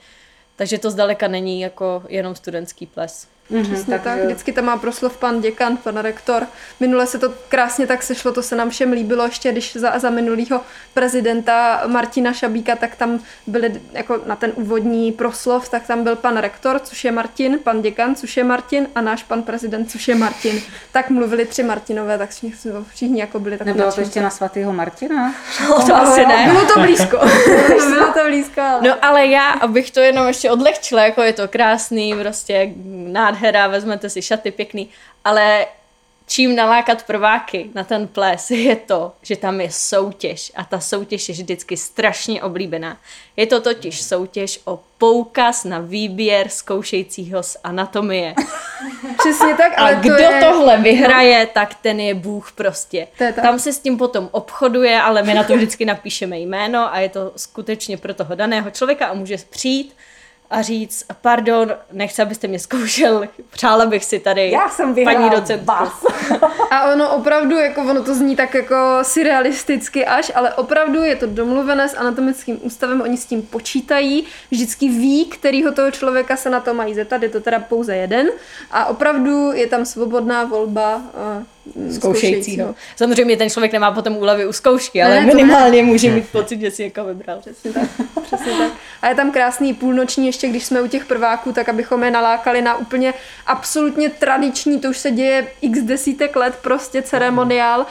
takže to zdaleka není jako jenom studentský ples.
Mhm,
Přesně tak. Vždycky tam má proslov pan děkan, pan rektor. Minule se to krásně tak sešlo, to se nám všem líbilo ještě, když za, za minulého prezidenta Martina Šabíka, tak tam byli jako na ten úvodní proslov, tak tam byl pan rektor, což je Martin, pan děkan, což je Martin a náš pan prezident, což je Martin. Tak mluvili tři Martinové, tak všichni, všichni jako byli tak
Nebylo to ještě na svatého Martina?
No, to asi ne.
Bylo to blízko. Bylo to blízko, ale...
No ale já, abych to jenom ještě odlehčila, jako je to krásný, prostě nádhera, vezmete si šaty pěkný, ale čím nalákat prváky na ten ples je to, že tam je soutěž a ta soutěž je vždycky strašně oblíbená. Je to totiž soutěž o poukaz na výběr zkoušejícího z anatomie.
Přesně tak,
A
ale
kdo
to je...
tohle vyhraje, tak ten je Bůh prostě.
Tak.
Tam se s tím potom obchoduje, ale my na to vždycky napíšeme jméno a je to skutečně pro toho daného člověka a může přijít a říct, pardon, nechci, abyste mě zkoušel, přála bych si tady
Já jsem vyhrál
paní docent.
vás.
A ono opravdu, jako ono to zní tak jako surrealisticky až, ale opravdu je to domluvené s anatomickým ústavem, oni s tím počítají, vždycky ví, kterýho toho člověka se na to mají zeptat, je to teda pouze jeden a opravdu je tam svobodná volba uh,
Zkoušejícího. Samozřejmě ten člověk nemá potom úlevy u zkoušky, ale
Ne, to ne.
minimálně může mít pocit, že si někoho vybral.
Přesně tak, přesně tak. A je tam krásný půlnoční, ještě když jsme u těch prváků, tak abychom je nalákali na úplně absolutně tradiční, to už se děje x desítek let, prostě ceremoniál. Uh,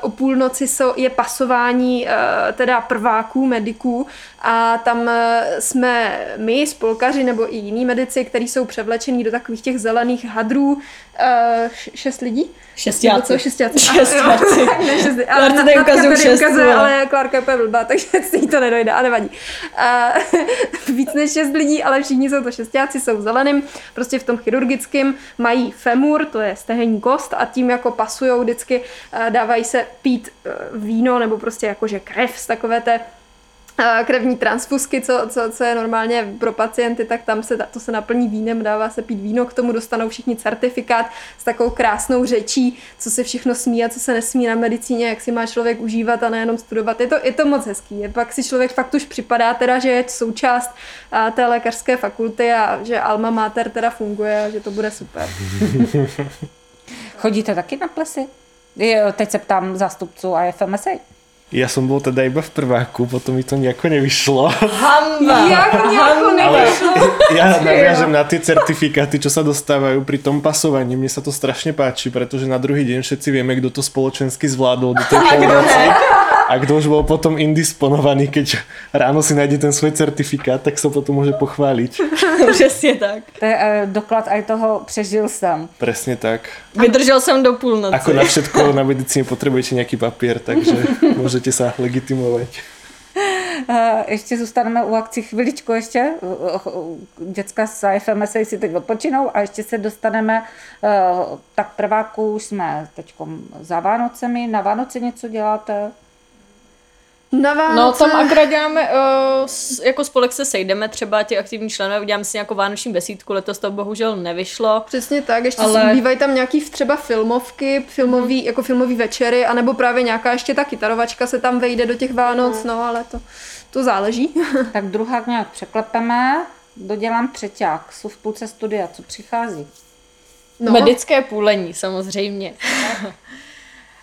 o půlnoci jsou, je pasování uh, teda prváků, mediků a tam uh, jsme my, spolkaři nebo i jiní medici, kteří jsou převlečení do takových těch zelených hadrů, uh, š- šest lidí?
Šestáci.
Nebo co, šestáci.
Šestáci.
ne, šesti.
Klárka
Ale
tady
na-
ukazuje
Natka tady ukazuje,
ale-
Klárka je úplně blbá, takže si jí to nedojde a nevadí. A, víc než šest lidí, ale všichni jsou to šestáci, jsou v zeleným, prostě v tom chirurgickém, mají femur, to je stehenní kost a tím jako pasujou vždycky, eh, dávají se pít eh, víno nebo prostě jakože krev z takové té eh, krevní transfusky, co, co, co je normálně pro pacienty, tak tam se to se naplní vínem, dává se pít víno, k tomu dostanou všichni certifikát s takovou krásnou řečí, co se všechno smí a co se nesmí na medicíně, jak si má člověk užívat a nejenom studovat. Je to, je to moc hezký. Je, pak si člověk fakt už připadá teda, že je součást a, té lékařské fakulty a že alma mater teda funguje a že to bude super.
Chodíte taky na plesy? Teď se ptám zástupců IFMSA.
Ja som bol teda iba v prváku, potom mi to nejako nevyšlo.
Hamba!
Jak nějako
Ale ja naviažem na tie certifikáty, čo sa dostávajú pri tom pasovaní. Mne sa to strašne páči, pretože na druhý deň všetci vieme, kto to spoločensky zvládol do tej polnoci. A kto už bol potom indisponovaný, keď ráno si nájde ten svoj certifikát, tak sa potom môže pochváliť.
Přesně tak.
To je eh, doklad aj toho přežil jsem.
Presne tak.
Vydržel jsem do půlnoci.
Ako na všetko na medicíne potrebujete nejaký papier, takže môžete sa legitimovať.
Eh, ještě zůstaneme u akcí chviličku ještě. Děcka z IFMS si teď odpočinou a ještě se dostaneme, eh, tak prváku už jsme teď za Vánocemi. Na Vánoce něco děláte?
Na Vánoce.
No tam akorát děláme, uh, s, jako spolek se sejdeme třeba ti aktivní členové, uděláme si nějakou vánoční besídku, letos to bohužel nevyšlo.
Přesně tak, ještě
Ale-
bývají tam nějaký třeba filmovky, filmový, jako filmový večery, anebo právě nějaká ještě ta kytarovačka se tam vejde do těch Vánoc, no ale to, to záleží.
Tak druhák nějak překlepeme, dodělám třeťák, jsou v půlce studia, co přichází?
No. Medické půlení samozřejmě.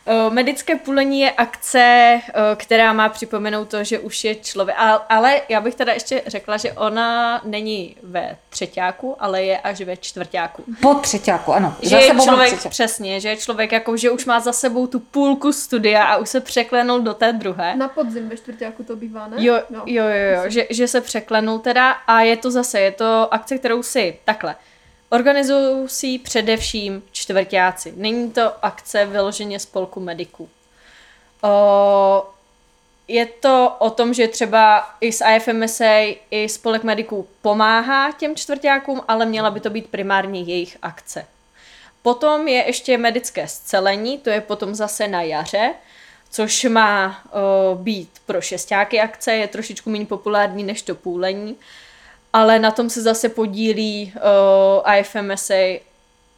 Eh, Medické půlení je akce, eh, která má připomenout to, že už je člověk. Ale já bych teda ještě řekla, že ona není ve třetíku, ale je až ve čtvrtáku.
Po třeťáku, ano.
Že
Za
je
sebou
člověk, přesně, že je člověk jako, že už má za sebou tu půlku studia a už se překlenul do té druhé.
Na podzim ve čtvrtáku to bývá, ne?
Jo,
no.
jo, jo, jo že, že se překlenul teda a je to zase, je to akce, kterou si takhle. Organizují si ji především čtvrtáci. Není to akce vyloženě spolku mediků. O, je to o tom, že třeba i s IFMSA, i spolek mediků pomáhá těm čtvrtákům, ale měla by to být primárně jejich akce. Potom je ještě medické scelení, to je potom zase na jaře, což má o, být pro šestáky akce, je trošičku méně populární než to půlení, ale na tom se zase podílí o, IFMSA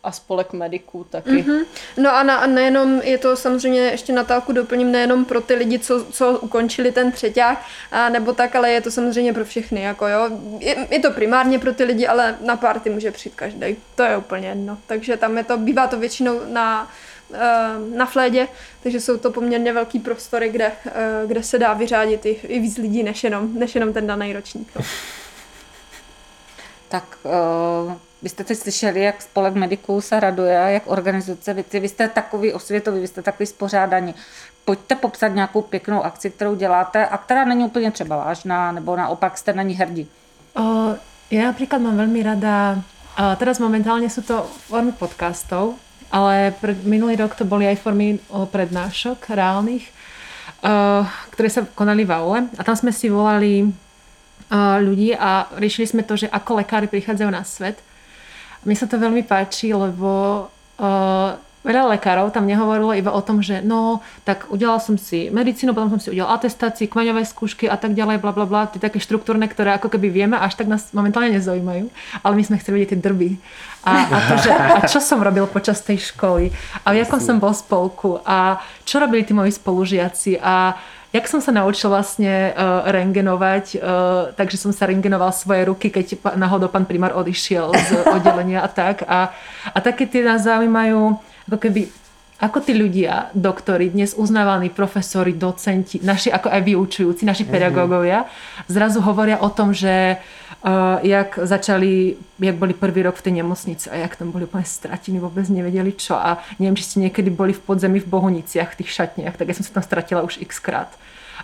a spolek mediků taky. Mm-hmm.
No a, na, a nejenom, je to samozřejmě, ještě Natálku doplním, nejenom pro ty lidi, co, co ukončili ten třeťák, a nebo tak, ale je to samozřejmě pro všechny, jako jo. Je, je to primárně pro ty lidi, ale na party může přijít každý. To je úplně jedno. Takže tam je to, bývá to většinou na, eh, na flédě, takže jsou to poměrně velký prostory, kde, eh, kde se dá vyřádit i, i víc lidí, než jenom, než jenom ten daný ročník. No.
Tak uh, vy jste teď slyšeli, jak spolek mediků se raduje, jak organizace věci. Vy jste takový osvětový, vy jste takový spořádaní. Pojďte popsat nějakou pěknou akci, kterou děláte a která není úplně třeba vážná, nebo naopak jste na ní hrdí.
O, ja napríklad mám veľmi rada, a teraz momentálne sú to formy podcastov, ale pred, minulý rok to boli aj formy prednášok reálnych, o, ktoré sa konali v aule a tam sme si volali ľudí a riešili sme to, že ako lekári prichádzajú na svet. Mne sa to veľmi páči, lebo uh, veľa lekárov tam nehovorilo iba o tom, že no, tak udělal som si medicínu, potom som si udělal atestácii, kmeňové skúšky a tak ďalej, bla bla bla, ty také štruktúrne, ktoré ako keby vieme, až tak nás momentálne nezaujímajú, ale my sme chceli vidieť tie drby. A, a, to, že, a čo som robil počas tej školy? A v jakom som bol spolku? A čo robili tí moji spolužiaci? A jak som sa naučil vlastne uh, rengenovať, uh, takže som sa rengenoval svoje ruky, keď náhodou pán primár odišiel z oddelenia a tak. A, a také tie nás zaujímajú, ako keby ako tí ľudia, doktori, dnes uznávaní profesori, docenti, naši ako aj vyučujúci, naši pedagógovia, zrazu hovoria o tom, že uh, jak začali, jak boli prvý rok v tej nemocnici a jak tam boli úplne stratení, vôbec nevedeli čo a neviem, či ste niekedy boli v podzemí v Bohuniciach, v tých šatniach, tak ja som sa tam stratila už x krát.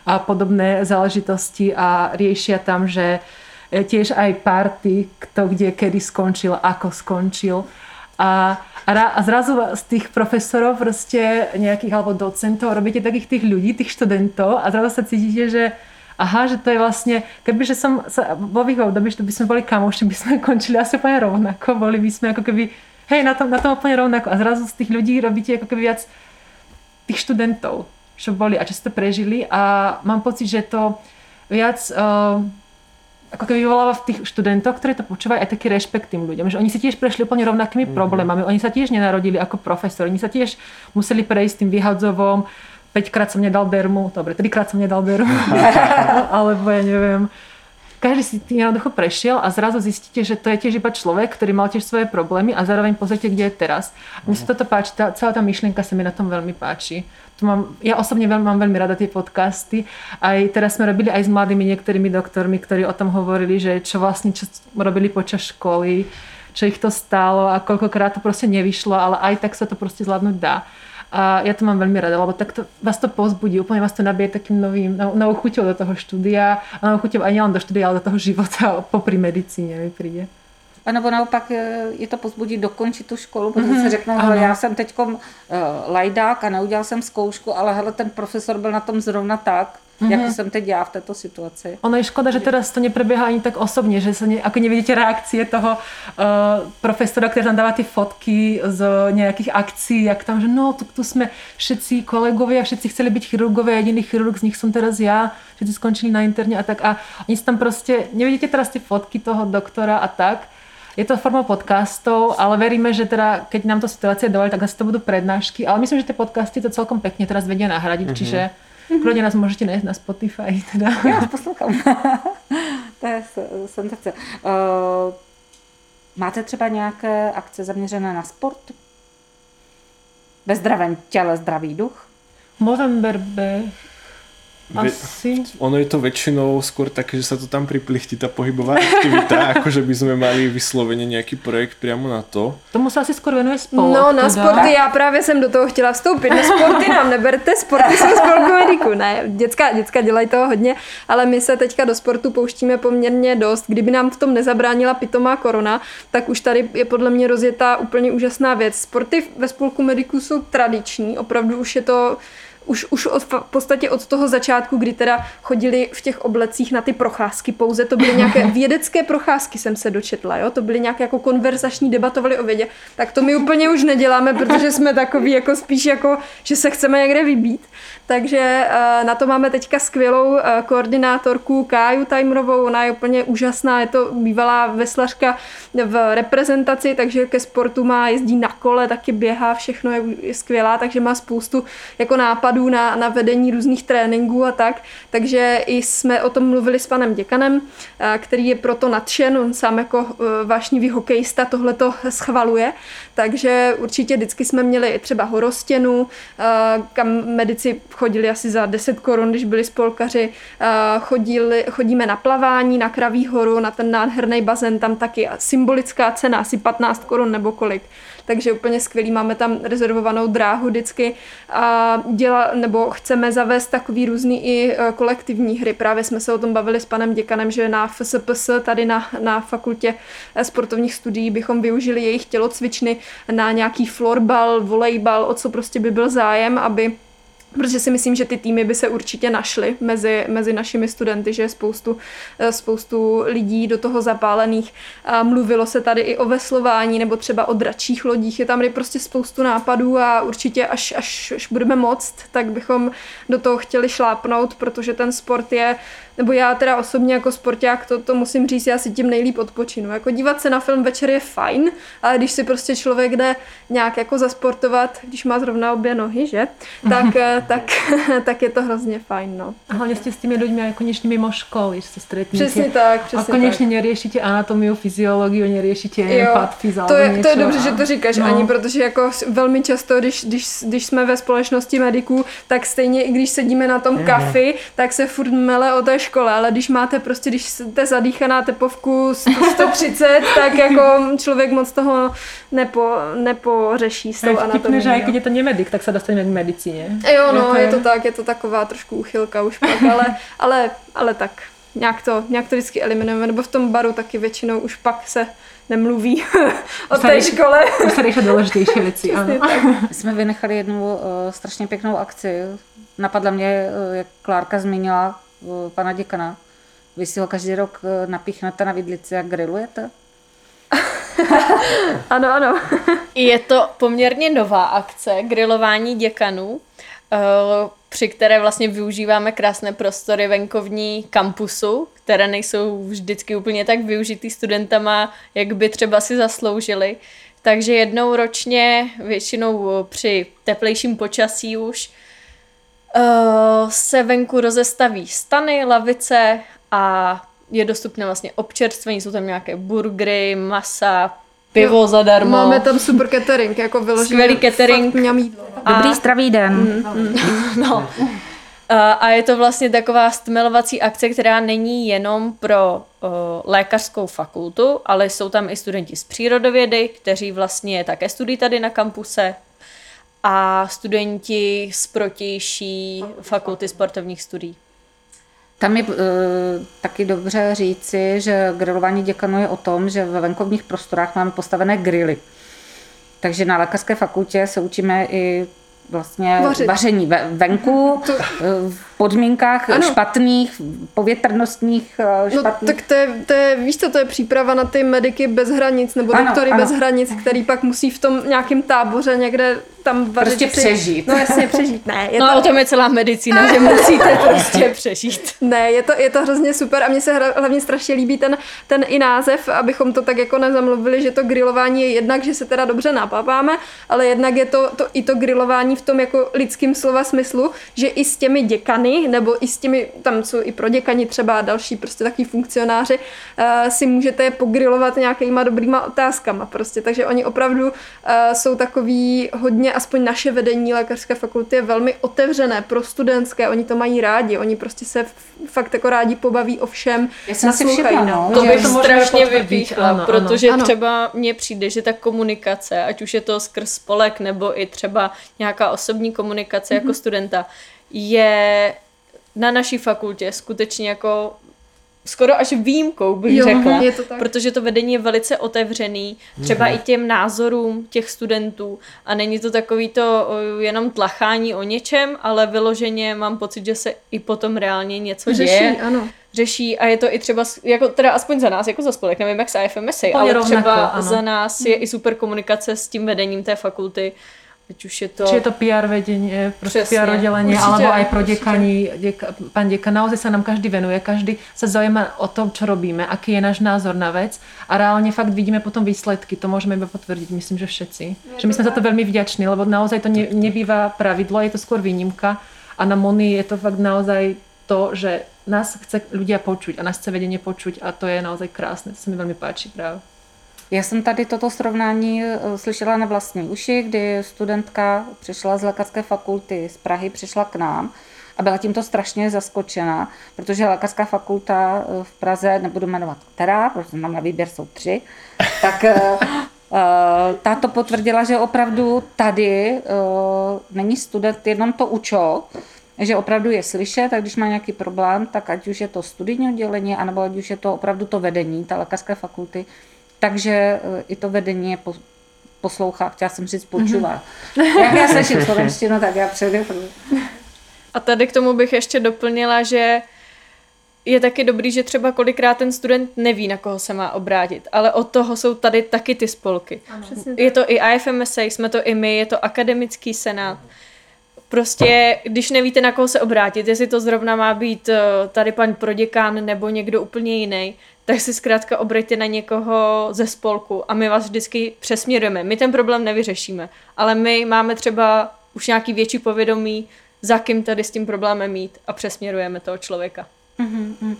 A podobné záležitosti a riešia tam, že e, tiež aj party, kto kde kedy skončil, ako skončil. A, a, a zrazu z tých profesorov proste nejakých alebo docentov robíte takých tých ľudí, tých študentov a zrazu sa cítite, že aha, že to je vlastne, kebyže som sa vo ich období, že by sme boli kamoši, by sme končili asi úplne rovnako, boli by sme ako keby, hej, na tom, na tom úplne rovnako. A zrazu z tých ľudí robíte ako keby viac tých študentov, čo boli a čo ste prežili a mám pocit, že to viac uh, ako keby vyvoláva v tých študentoch, ktorí to počúvajú, aj taký rešpekt tým ľuďom, že oni si tiež prešli úplne rovnakými mm-hmm. problémami, oni sa tiež nenarodili ako profesori, oni sa tiež museli prejsť tým vyhadzovom, 5 krát som nedal dermu, dobre, 3 krát som nedal dermu, alebo ja neviem. Každý si tým jednoducho prešiel a zrazu zistíte, že to je tiež iba človek, ktorý mal tiež svoje problémy a zároveň pozrite, kde je teraz. Mne sa toto páči, tá, celá tá myšlienka sa mi na tom veľmi páči. Tu mám, ja osobne veľmi, mám veľmi rada tie podcasty. Aj teraz sme robili aj s mladými niektorými doktormi, ktorí o tom hovorili, že čo vlastne čo robili počas školy, čo ich to stálo a koľkokrát to proste nevyšlo, ale aj tak sa to proste zvládnuť dá. A ja to mám veľmi rada, lebo takto vás to pozbudí, úplne vás to nabije takým novým, nov- novou chuťou do toho štúdia a novou chuťou nielen do štúdia, ale do toho života popri medicíne mi príde.
A nebo naopak eh, je to pozbudí dokončit tu školu, protože mm-hmm. si řeknou, hele, já jsem teď uh, lajdák a neudělal jsem zkoušku, ale hele, ten profesor byl na tom zrovna tak, mm-hmm. jako jsem teď já v této situaci.
Ono je škoda, že teraz to neprebieha ani tak osobně, že se ne, ako nevidíte reakcie toho uh, profesora, který tam dává ty fotky z nějakých akcí, jak tam, že no, tu, tu jsme všetci kolegovia, všetci chceli být chirurgové, jediný chirurg z nich jsem teraz já, všetci skončili na interně a tak a oni tam prostě, nevidíte teraz ty fotky toho doktora a tak, je to formou podcastov, ale veríme, že teda, keď nám to situácie dovolí, tak asi to budú prednášky. Ale myslím, že tie podcasty to celkom pekne teraz vedia nahradiť, mm-hmm. čiže Mm-hmm. Klidně nás můžete najít na Spotify. Teda.
Já poslouchám. to je senzace. Uh, máte třeba nějaké akce zaměřené na sport? Ve zdravém těle zdravý duch?
Movember asi.
Ono je to väčšinou skôr také, že sa to tam priplichtí tá pohybová aktivita, ako že by sme mali vyslovene nejaký projekt priamo na to.
Tomu se asi skoro venuje sport.
No na teda. sporty, já právě jsem do toho chtěla vstoupit. Na sporty nám neberte, sporty jsou spolku mediku. Ne, děcka, děcka dělají toho hodně, ale my se teďka do sportu pouštíme poměrně dost. Kdyby nám v tom nezabránila pitomá korona, tak už tady je podle mě rozjetá úplně úžasná věc. Sporty ve spolku mediku jsou tradiční, opravdu už je to už, už od, v podstatě od toho začátku, kdy teda chodili v těch oblecích na ty procházky pouze, to byly nějaké vědecké procházky, jsem se dočetla, jo? to byly nějaké jako konverzační, debatovali o vědě, tak to my úplně už neděláme, protože jsme takový jako spíš jako, že se chceme někde vybít. Takže eh, na to máme teďka skvělou eh, koordinátorku Káju Tajmrovou, ona je úplně úžasná, je to bývalá veslařka v reprezentaci, takže ke sportu má, jezdí na kole, taky běhá, všechno je, je skvělá, takže má spoustu jako nápadů na, na vedení různých tréninků a tak. Takže i jsme o tom mluvili s panem děkanem, eh, který je proto nadšen, on sám jako vášnivý hokejista tohle to schvaluje, takže určitě vždycky jsme měli třeba horostěnu, kam medici chodili asi za 10 korun, když byli spolkaři. Chodili, chodíme na plavání, na Kraví horu, na ten nádherný bazén, tam taky symbolická cena, asi 15 korun nebo kolik takže úplně skvělý. Máme tam rezervovanou dráhu vždycky a děla, nebo chceme zavést takový různý i e, kolektivní hry. Právě jsme se o tom bavili s panem děkanem, že na FSPS, tady na, na fakultě e, sportovních studií, bychom využili jejich tělocvičny na nějaký florbal, volejbal, o co prostě by byl zájem, aby protože si myslím, že ty týmy by se určitě našly mezi, mezi našimi studenty, že je spoustu, eh, spoustu lidí do toho zapálených. A mluvilo se tady i o veslování nebo třeba o dračích lodích, je tam prostě spoustu nápadů a určitě až, až, až budeme moct, tak bychom do toho chtěli šlápnout, protože ten sport je nebo já teda osobně jako sporták, to, to musím říct, já si tím nejlíp odpočinu. Jako dívat se na film večer je fajn, ale když si prostě člověk jde nějak jako zasportovat, když má zrovna obě nohy, že, tak, eh, tak, tak je to hrozně fajn, no.
A hlavně jste s těmi lidmi jako konečně mimo školy, se stretnete.
Přesně tak, přesně
A konečně tak. neřešíte anatomii, fyziologii, neřešíte jo,
to je, to je dobře, a... že to říkáš, no. ani protože jako velmi často, když, když, když jsme ve společnosti mediků, tak stejně i když sedíme na tom kafi, tak se furt mele o té škole, ale když máte prostě, když jste zadýchaná tepovku 130, tak jako člověk moc toho nepo, nepořeší s tou anatomí.
že když je to nemedik, tak se dostaneme k medicíně.
Jo, no, je to tak, je to taková trošku úchylka už pak, ale, ale, ale tak nějak to, nějak to vždycky eliminujeme, nebo v tom baru taky většinou už pak se nemluví o té škole.
Už se ještě důležitější věci, ano.
Jsme vynechali jednu uh, strašně pěknou akci. Napadla mě, uh, jak Klárka zmínila, pana děkana. Vy si ho každý rok eh, napíchnete na vidlici a grillujete?
ano, ano.
Je to poměrně nová akce, grilování děkanů, eh, při které vlastně využíváme krásné prostory venkovní kampusu, které nejsou vždycky úplně tak využitý studentama, jak by třeba si zasloužili. Takže jednou ročně, většinou při teplejším počasí už, uh, se venku rozestaví stany, lavice a je dostupné vlastně občerstvení, jsou tam nějaké burgery, masa, pivo jo, zadarmo.
Máme tam super catering, jako vyloženě.
Skvělý catering.
A... Dobrý zdravý den. Mm,
mm, no. A je to vlastně taková stmelovací akce, která není jenom pro uh, lékařskou fakultu, ale jsou tam i studenti z přírodovědy, kteří vlastně také studují tady na kampuse, a studenti z protější fakulty sportovních studií.
Tam je uh, taky dobře říci, že grilování děkanů je o tom, že ve venkovních prostorách máme postavené grily. Takže na lékařské fakultě se učíme i vlastně
Vařit.
vaření ve, venku,
To-
v podmínkách
Ano.
špatných, povětrnostních eh,
No,
špatných.
tak to je, to je, víš co, to je příprava na ty mediky bez hranic, nebo
Ano,
doktory
ano.
bez hranic, který pak musí v tom nějakém táboře někde tam vařit.
Prostě
si-
přežít.
No jasně, přežít. Ne, je
No
to,
o tom je celá medicína, že musíte prostě přežít.
Ne, je to, je to hrozně super a mně se hra, hlavně strašně líbí ten, ten i název, abychom to tak jako nezamluvili, že to grilování je jednak, že se teda dobře napapáme, ale jednak je to, to i to grilování v tom jako lidským slova smyslu, že i s těmi děkany, nebo i s těmi, tam jsou i pro děkani třeba další prostě takový funkcionáři, uh, si můžete pogrilovat nějakýma dobrýma otázkama prostě, takže oni opravdu uh, jsou takový hodně, aspoň naše vedení lékařské fakulty je velmi otevřené pro studentské, oni to mají rádi, oni prostě se fakt jako rádi pobaví o všem,
Já jsem si všimla,
nám.
no,
To
že-
bych
to
strašně vypíchla, protože
Ano.
třeba mně přijde, že ta komunikace, ať už je to skrz spolek nebo i třeba nějaká osobní komunikace
Mhm.
jako studenta, je na naší fakultě skutečně jako skoro až výjimkou, bych
Jo,
řekla.
je to tak.
Protože to vedení je velice otevřený, třeba i těm názorům těch studentů a není to takový to jenom tlachání o něčem, ale vyloženě mám pocit, že se i potom reálně něco děje
Řeší, ano.
řeší a je to i třeba, jako teda aspoň za nás, jako za spolek, nevím jak s IFMSA,
Úplně
ale
rovnako,
třeba
ano.
za nás je i super komunikace s tím vedením té fakulty, ať už je to...
Či je to PR vedenie, prostě
Přesně,
PR oddelenie,
určite,
alebo aj pro
určite.
dekani, deka, pán dekan, naozaj sa nám každý venuje, každý sa zaujíma o tom, čo robíme, aký je náš názor na vec a reálne fakt vidíme potom výsledky, to môžeme iba potvrdiť, myslím, že všetci. Že my sme za to veľmi vďační, lebo naozaj to ne, nebýva pravidlo, je to skôr výnimka a na Moni je to fakt naozaj to, že nás chce ľudia počuť a nás chce vedenie počuť a to je naozaj krásne, to sa mi veľmi páči práve.
Já jsem tady toto srovnání eh, slyšela na vlastní uši, kdy studentka přišla z lékařské fakulty z Prahy, přišla k nám a byla tímto strašně zaskočena, protože lékařská fakulta eh, v Praze, nebudu jmenovat která, protože mám na výběr jsou tři, tak eh, eh, ta to potvrdila, že opravdu tady není student jenom to učo, že opravdu je slyšet a když má nějaký problém, tak ať už je to studijní oddělení, anebo ať už je to opravdu to vedení, ta lékařské fakulty, takže eh, i to vedení je po- poslouchá, chtěla jsem říct počívá. Mm-hmm. Jak já slyším slovenštinu, tak já přejdu.
A tady k tomu bych ještě doplnila, že je taky dobrý, že třeba kolikrát ten student neví, na koho se má obrátit, ale od toho jsou tady taky ty spolky. Je to i IFMSA, jsme to i my, je to akademický senát. Prostě, když nevíte, na koho se obrátit, jestli to zrovna má být eh, tady pan proděkán nebo někdo úplně jiný, tak si zkrátka obraťte na někoho ze spolku a my vás vždycky přesměrujeme. My ten problém nevyřešíme, ale my máme třeba už nějaký větší povědomí, za kým tady s tím problémem mít a přesměrujeme toho člověka.
Uh,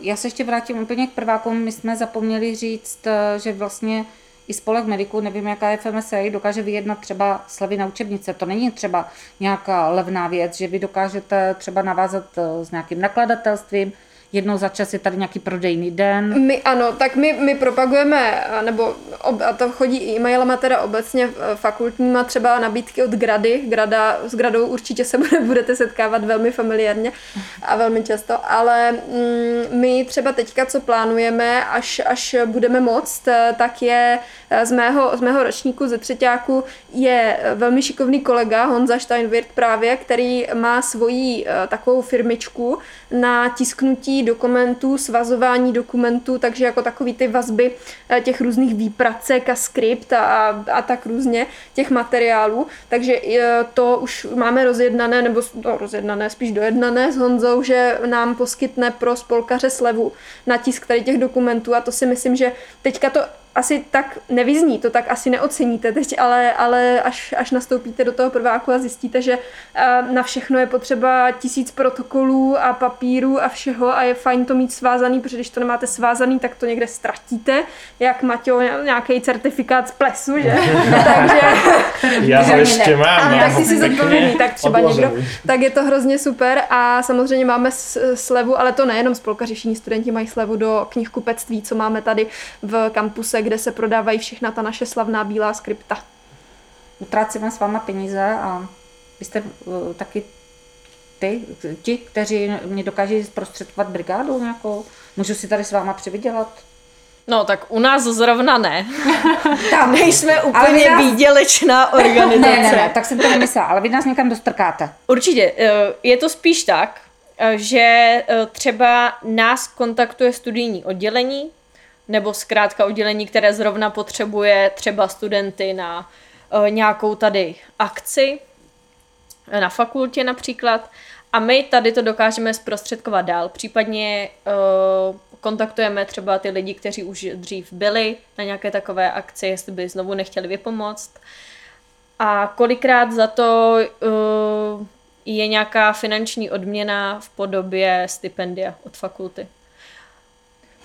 Já se ještě vrátím úplně k prvákům. My jsme zapomněli říct, eh, že vlastně i spolek mediků, nevím jaká je FMSA, dokáže vyjednat třeba slevy na učebnice. To není třeba nějaká levná věc, že vy dokážete třeba navázat eh, s nějakým nakladatelstvím, jednou za čas je tady nějaký prodejný den.
My ano, tak my, my propagujeme, nebo ob, a to chodí i e-mailama teda obecně eh, fakultníma třeba nabídky od Grady. Grada, s Gradou určitě se bude- budete setkávat velmi familiárně a velmi často, ale mm, my třeba teďka, co plánujeme, až, až budeme moct, eh, tak je eh, z mého, z mého ročníku ze třetíku je velmi šikovný kolega Honza Steinwirt právě, který má svoji takovou firmičku na tisknutí dokumentů, svazování dokumentů, takže jako takový ty vazby eh, těch různých výpracek a skript a, a, a tak různě těch materiálů. Takže eh, to už máme rozjednané, nebo no, rozjednané, spíš dojednané s Honzou, že nám poskytne pro spolkaře slevu na tisk tady těch dokumentů a to si myslím, že teďka to asi tak nevyzní, to tak asi neoceníte teď, ale, ale až, až nastoupíte do toho prváku a zjistíte, že eh, na všechno je potřeba tisíc protokolů a papíru a všeho a je fajn to mít svázaný, protože když to nemáte svázaný, tak to někde ztratíte, jak Maťo nějaký certifikát z plesu, že? Takže
Já ho ještě mám. já
tak
pěkně
zodpovědný, tak třeba někdo,
odložený.
tak je to hrozně super a samozřejmě máme slevu, ale to nejenom spolkaři, všichni studenti mají slevu do knihkupectví, co máme tady v kampuse, kde se prodávají všechna ta naše slavná bílá skripta.
Utrácíme s váma peníze a vy jste uh, taky ty, ti, kteří mě dokáží zprostředkovat brigádu nějakou? Můžu si tady s váma přivydělat?
No, tak u nás zrovna ne. Tam nejsme úplně
nás...
výdělečná organizace.
Ne, ne, ne, tak jsem to nemyslela, ale vy nás někam dostrkáte.
Určitě. eh, Je to spíš tak, eh, že třeba nás kontaktuje studijní oddělení, nebo zkrátka oddělení, které zrovna potřebuje třeba studenty na eh, nějakou tady akci, eh, na fakultě například, a my tady to dokážeme zprostředkovat dál. Případně uh, kontaktujeme třeba ty lidi, kteří už dřív byli na nějaké takové akci, jestli by znovu nechtěli vypomoct. A kolikrát za to je nějaká finanční odměna v podobě stipendia od fakulty.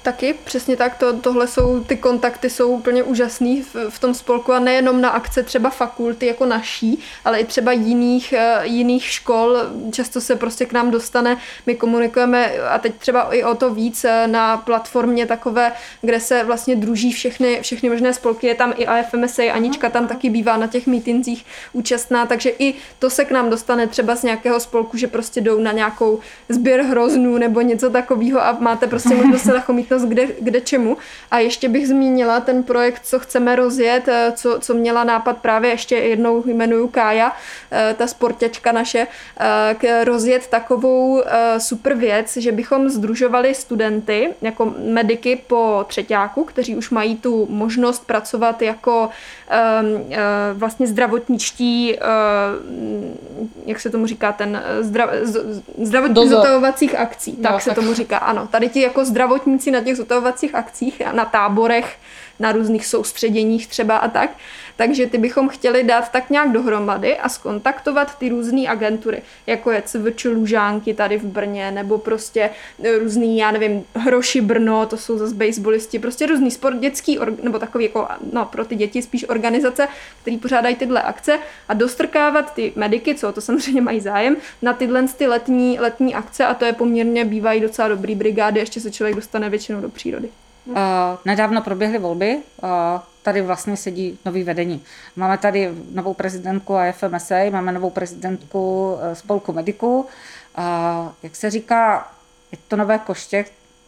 Taky, přesně tak, to, tohle jsou, ty kontakty jsou úplně úžasný v, v tom spolku a nejenom na akce třeba fakulty jako naší, ale i třeba jiných, eh, jiných škol, často se prostě k nám dostane, my komunikujeme a teď třeba i o to víc eh, na platformě takové, kde se vlastně druží všechny, všechny možné spolky, je tam i AFMSA, Anička tam taky bývá na těch mítinzích účastná, takže i to se k nám dostane třeba z nějakého spolku, že prostě jdou na nějakou sběr hroznů nebo něco takového a máte prostě možnost se nachomítnout kde, kde čemu. A ještě bych zmínila ten projekt, co chceme rozjet, eh, co, co měla nápad právě ještě jednou jmenuju Kája, eh, ta sportěčka naše, eh, k rozjet takovou super věc, že bychom združovali studenty jako mediky po třetíku, kteří už mají tu možnost pracovat jako vlastně zdravotničtí, jak se tomu říká, ten zdrav, zdravotních zotavovacích akcí, tak no, se tak. tomu říká, ano. Tady ti jako zdravotníci na těch zotavovacích akcích, na táborech, na různých soustředěních třeba a tak. Takže ty bychom chtěli dát tak nějak dohromady a skontaktovat ty různé agentury, jako je CVČ Lužánky tady v Brně, nebo prostě různý, já nevím, Hroši Brno, to jsou zase baseballisti, prostě různý sport, dětský, nebo takový jako, no pro ty děti spíš organizace, které pořádají tyhle akce a dostrkávat ty mediky, co to samozřejmě mají zájem, na tyhle ty letní, letní akce a to je poměrně bývají docela dobrý brigády, ještě se člověk dostane většinou do přírody.
Uh, nedávno proběhly volby, uh, tady vlastně sedí nový vedení. Máme tady novou prezidentku AFMSA, máme novou prezidentku uh, spolku mediků. Jak se říká, je to nové koště,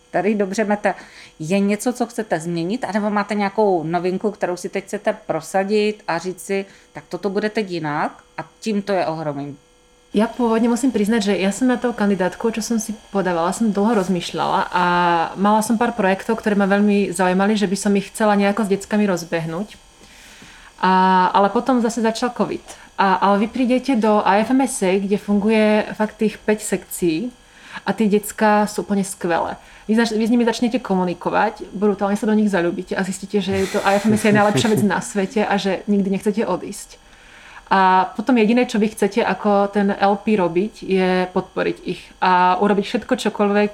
který dobře mete. Je něco, co chcete změnit, anebo máte nějakou novinku, kterou si teď chcete prosadit a říct si, tak toto bude teď jinak a tím to je ohromím.
Ja pôvodne musím priznať, že ja som na tou kandidátku, čo som si podávala, som dlho rozmýšľala a mala som pár projektov, ktoré ma veľmi zaujímali, že by som ich chcela nejako s deckami rozbehnúť. A, ale potom zase začal COVID. A, ale vy prídete do AFMSA, kde funguje fakt tých 5 sekcií a tie decka sú úplne skvelé. Vy, zač- vy s nimi začnete komunikovať, brutálne sa do nich zalúbite a zistíte, že je to AFMSA je najlepšia vec na svete a že nikdy nechcete odísť. A potom jediné, čo vy chcete ako ten LP robiť, je podporiť ich a urobiť všetko čokoľvek,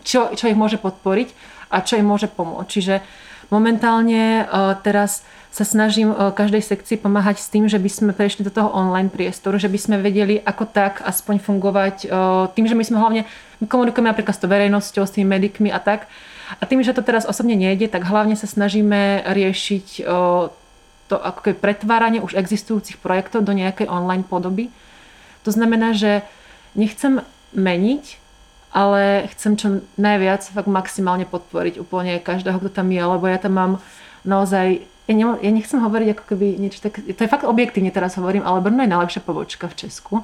čo, čo ich môže podporiť a čo im môže pomôcť. Čiže momentálne teraz sa snažím každej sekcii pomáhať s tým, že by sme prešli do toho online priestoru, že by sme vedeli ako tak aspoň fungovať tým, že my sme hlavne, my komunikujeme napríklad s tou verejnosťou, s tými medikmi a tak. A tým, že to teraz osobne nejde, tak hlavne sa snažíme riešiť to ako keby pretváranie už existujúcich projektov do nejakej online podoby. To znamená, že nechcem meniť, ale chcem čo najviac fakt maximálne podporiť úplne každého, kto tam je, lebo ja tam mám naozaj ja, ne, ja nechcem hovoriť ako keby niečo tak, to je fakt objektívne teraz hovorím, ale Brno je najlepšia pobočka v Česku.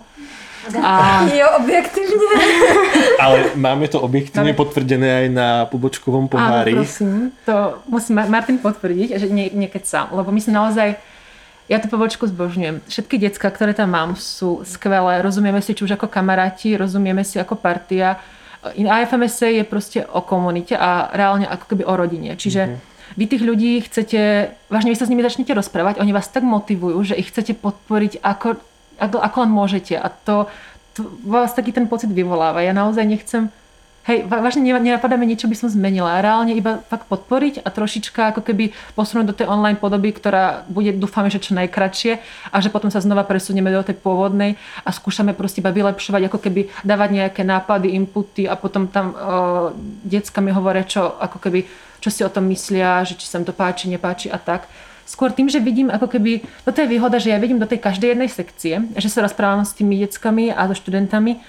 A... Jo, objektivně.
Ale máme to objektivně máme... potvrdené aj na pobočkovom pohári.
Áno, prosím. To musí Martin potvrdiť, že nie, niekedy lebo my sme naozaj ja tú pobočku zbožňujem. Všetky decka, ktoré tam mám, sú skvelé. Rozumieme si či už ako kamaráti, rozumieme si ako partia. AFMSC je proste o komunite a reálne ako keby o rodine. Čiže mm-hmm. vy tých ľudí chcete, vážne vy sa s nimi začnete rozprávať, oni vás tak motivujú, že ich chcete podporiť ako ako, ako len môžete. A to, to vás taký ten pocit vyvoláva. Ja naozaj nechcem hej, vážne nenapadá mi niečo by som zmenila. Reálne iba fakt podporiť a trošička ako keby posunúť do tej online podoby, ktorá bude, dúfame, že čo najkračšie a že potom sa znova presunieme do tej pôvodnej a skúšame proste iba vylepšovať, ako keby dávať nejaké nápady, inputy a potom tam uh, decka mi hovoria, čo ako keby čo si o tom myslia, že či sa to páči, nepáči a tak. Skôr tým, že vidím ako keby, toto je výhoda, že ja vidím do tej každej jednej sekcie, že sa rozprávam s tými deckami a so študentami,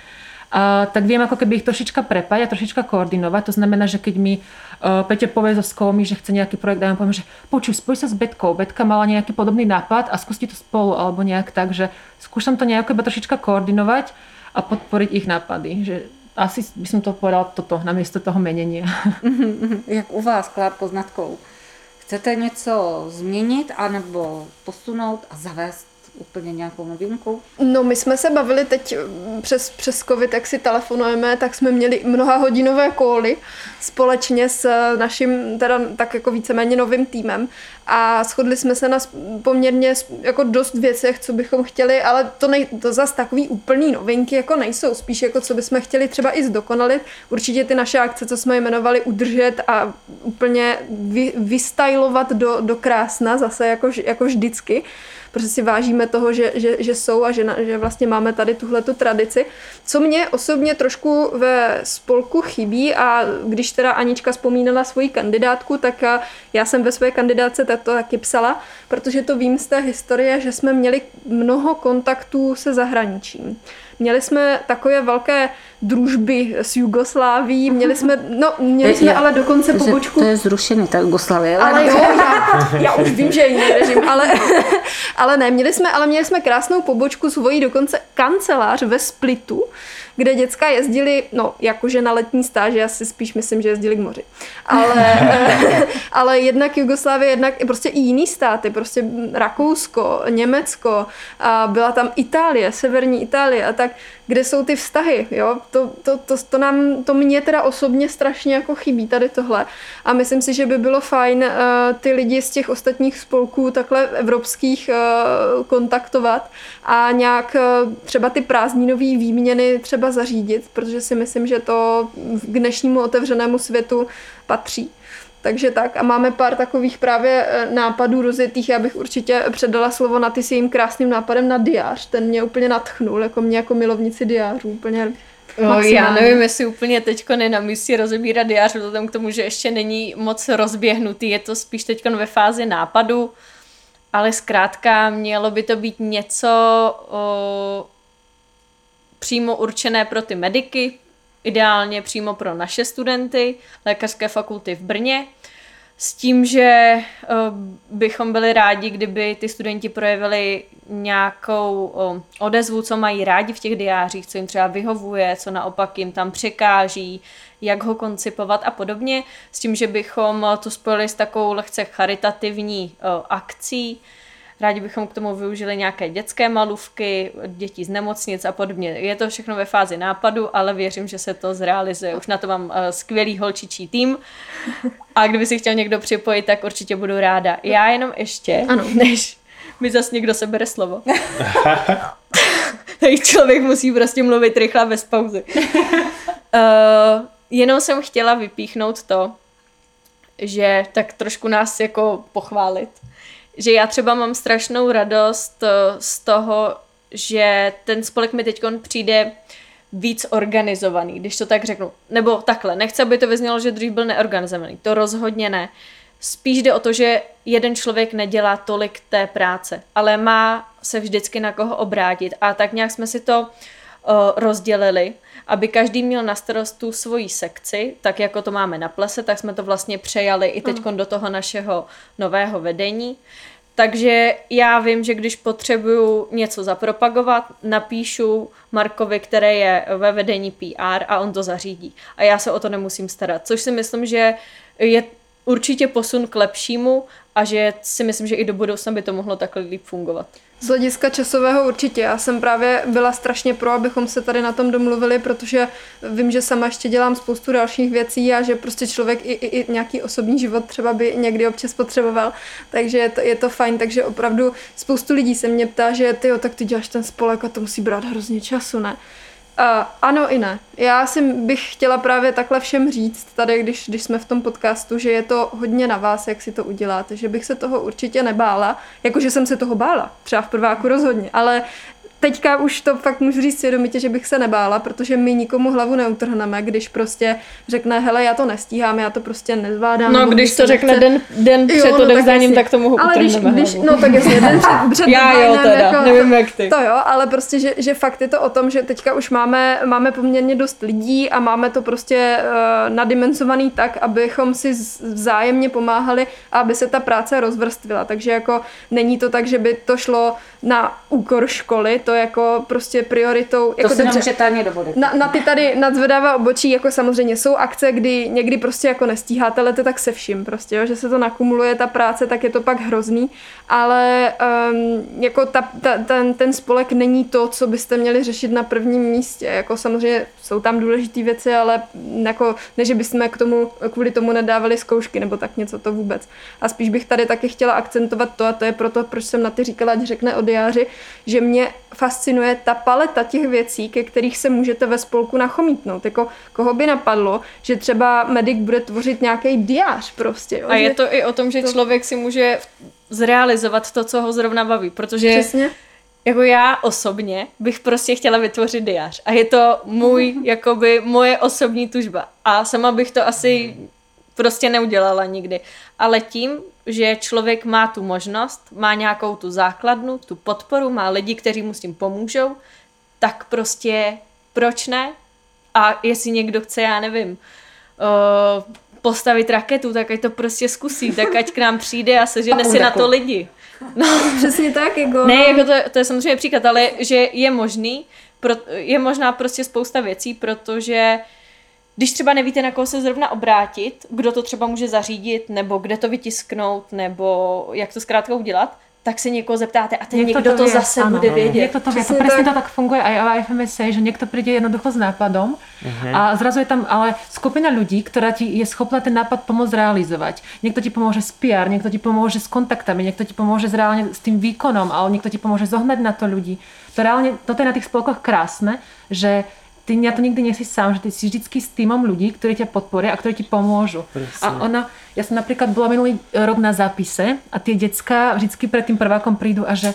a, tak viem ako keby ich trošička prepať a trošička koordinovať. To znamená, že keď mi uh, Peťo povie zo Skomy, že chce nejaký projekt a ja poviem, že počuj, spoj sa s Betkou. Betka mala nejaký podobný nápad a skúste to spolu alebo nejak tak, že skúšam to nejako iba trošička koordinovať a podporiť ich nápady. Že asi by som to povedala toto, namiesto toho menenia.
Jak u vás, Klár Poznatkou? Chcete něco změnit anebo posunout a zavést úplně nějakou novinku?
No my jsme se bavili teď přes, přes covid, jak si telefonujeme, tak jsme měli mnoha hodinové kóly společně s naším teda tak jako víceméně novým týmem a shodli jsme se na poměrně jako dost věcech, co bychom chtěli, ale to, nej, to zas takový úplný novinky jako nejsou, spíš jako co bychom chtěli třeba i zdokonalit. Určitě ty naše akce, co jsme jmenovali, udržet a úplně vy, vystylovat do, do krásna zase jako, jako vždycky protože si vážíme toho, že, že, že jsou a že, na, že vlastně máme tady tuhle tu tradici. Co mě osobně trošku ve spolku chybí a když teda Anička vzpomínala svoji kandidátku, tak já jsem ve své kandidáce to taky psala, protože to vím z té historie, že jsme měli mnoho kontaktů se zahraničím. Měli jsme takové velké družby s Jugosláví, měli jsme, no, měli jsme ale dokonce pobočku.
To je zrušený, ta Jugoslávie.
Ale, ale jo, já, já, už vím, že je jiný režim, ale, ale ne, měli jsme, ale měli jsme krásnou pobočku, svoji dokonce kancelář ve Splitu, kde děcka jezdili, no jakože na letní stáž, já si spíš myslím, že jezdili k moři. Ale, ale jednak Jugoslávie, jednak prostě i jiný státy, prostě Rakousko, Německo, a byla tam Itálie, severní Itálie a tak, kde jsou ty vztahy, jo, to, to, to, to nám, to mě teda osobně strašně jako chybí tady tohle a myslím si, že by bylo fajn uh, ty lidi z těch ostatních spolků takhle evropských uh, kontaktovat a nějak uh, třeba ty prázdninové výměny třeba zařídit, protože si myslím, že to k dnešnímu otevřenému světu patří. Takže tak a máme pár takových právě nápadů rozjetých. Já bych určitě předala slovo na ty s jejím krásným nápadem na diář. Ten mě úplně natchnul, jako mě jako milovnici diářů. Úplně
No, já nevím, jestli úplně teď je na místě rozebírat diář, vzhledem k tomu, že ještě není moc rozběhnutý, je to spíš teď ve fázi nápadu, ale zkrátka mělo by to být něco o, přímo určené pro ty mediky, ideálně přímo pro naše studenty lékařské fakulty v Brně, s tím, že bychom byli rádi, kdyby ty studenti projevili nějakou odezvu, co mají rádi v těch diářích, co jim třeba vyhovuje, co naopak jim tam překáží, jak ho koncipovat a podobně, s tím, že bychom to spojili s takovou lehce charitativní akcí, Rádi bychom k tomu využili nějaké dětské malůvky, dětí z nemocnic a podobně. Je to všechno ve fázi nápadu, ale věřím, že se to zrealizuje. Už na to mám eh, skvělý holčičí tým. A kdyby si chtěl někdo připojit, tak určitě budu ráda. Já jenom ještě, ano. než mi zase někdo sebere slovo. tak člověk musí prostě mluvit rychle bez pauzy. Uh, jenom jsem chtěla vypíchnout to, že tak trošku nás jako pochválit že já třeba mám strašnou radost eh, z toho, že ten spolek mi teď přijde víc organizovaný, když to tak řeknu. Nebo takhle, nechci, aby to vyznělo, že dřív byl neorganizovaný. To rozhodně ne. Spíš jde o to, že jeden člověk nedělá tolik té práce, ale má se vždycky na koho obrátit. A tak nějak jsme si to uh, rozdělili, aby každý měl na starost tu svoji sekci, tak jako to máme na plese, tak jsme to vlastně přejali i teď do toho našeho nového vedení. Takže já vím, že když potřebuju něco zapropagovat, napíšu Markovi, který je ve vedení PR a on to zařídí. A já se o to nemusím starat. Což si myslím, že je určitě posun k lepšímu a že si myslím, že i do budoucna by to mohlo takhle líp fungovat.
Z hlediska časového určitě. Já jsem právě byla strašně pro, abychom se tady na tom domluvili, protože vím, že sama ještě dělám spoustu dalších věcí a že prostě člověk i, i, i nějaký osobní život třeba by někdy občas potřeboval. Takže je to, je to fajn. Takže opravdu spoustu lidí se mě ptá, že ty tak ty děláš ten spolek a to musí brát hrozně času, ne? Uh, ano i ne. Já si bych chtěla právě takhle všem říct, tady když, když jsme v tom podcastu, že je to hodně na vás, jak si to uděláte, že bych se toho určitě nebála, jakože jsem se toho bála, třeba v prváku rozhodně, ale teďka už to fakt můžu říct svědomitě, že bych se nebála, protože my nikomu hlavu neutrhneme, když prostě řekne, hele, já to nestíhám, já to prostě nezvládám.
No, když to řekne den, den před
Jo, no,
odevzdáním,
tak
tak to mohu
ale když, když, no tak jasně, den před, před
Já jo, teda,
jako,
nevím
to,
jak ty.
To jo, ale prostě, že, že fakt je to o tom, že teďka už máme, máme poměrně dost lidí a máme to prostě uh, nadimenzovaný tak, abychom si vzájemně pomáhali a aby se ta práce rozvrstvila. Takže jako není to tak, že by to šlo na úkor školy, to jako prostě prioritou.
To
jako
si
dobře-
nemůžete ani dovolit.
na, na ty tady nadzvedává obočí, jako samozřejmě jsou akce, kdy někdy prostě jako nestíháte, ale to tak se vším prostě, jo, že se to nakumuluje ta práce, tak je to pak hrozný, ale um, jako ta, ta, ten, ten spolek není to, co byste měli řešit na prvním místě, jako samozřejmě jsou tam důležité věci, ale jako ne, že bychom k tomu, kvůli tomu nedávali zkoušky nebo tak něco, to vůbec. A spíš bych tady taky chtěla akcentovat to, a to je proto, proč jsem na ty říkala, ať řekne o diáři, že mě fascinuje ta paleta těch věcí, ke kterých se můžete ve spolku nachomítnout. Jako koho by napadlo, že třeba medic bude tvořit nějaký diář prostě. Jo?
A je to i o tom, že
to-
člověk si může zrealizovat to, co ho zrovna baví, protože
Přesně.
jako já osobně bych prostě chtěla vytvořit diář a je to můj, jakoby moje osobní tužba a sama bych to asi prostě neudělala nikdy. Ale tím, že člověk má tu možnost, má nějakou tu základnu, tu podporu, má lidi, kteří mu s tím pomůžou, tak prostě proč ne? A jestli někdo chce, já nevím, uh, postavit raketu, tak ať to prostě zkusí, tak ať k nám přijde a sežene si na to lidi. No,
Přesně tak, jako...
ne,
no.
jako to, to je samozřejmě příklad, ale že je možný, pro, je možná prostě spousta věcí, protože když třeba nevíte, na koho se zrovna obrátit, kdo to třeba může zařídit, nebo kde to vytisknout, nebo jak to zkrátka udělat, tak se někoho zeptáte a ten někdo, to,
vie,
zase
áno.
bude vědět.
Niekto to vie. To
Presne
presne
tak.
to tak funguje aj v IFMSA, že niekto príde jednoducho s nápadom a zrazu je tam ale skupina ľudí, ktorá ti je schopná ten nápad pomôcť realizovať. Niekto ti pomôže s PR, niekto ti pomôže s kontaktami, niekto ti pomôže s reálne s tým výkonom, ale niekto ti pomôže zohnať na to ľudí. To reálne, toto je na tých spolkoch krásne, že ty na to nikdy nie si sám, že ty si vždycky s týmom ľudí, ktorí ťa podporia a ktorí ti pomôžu. A ona, ja som napríklad bola minulý rok na zápise a tie decka vždycky pred tým prvákom prídu a že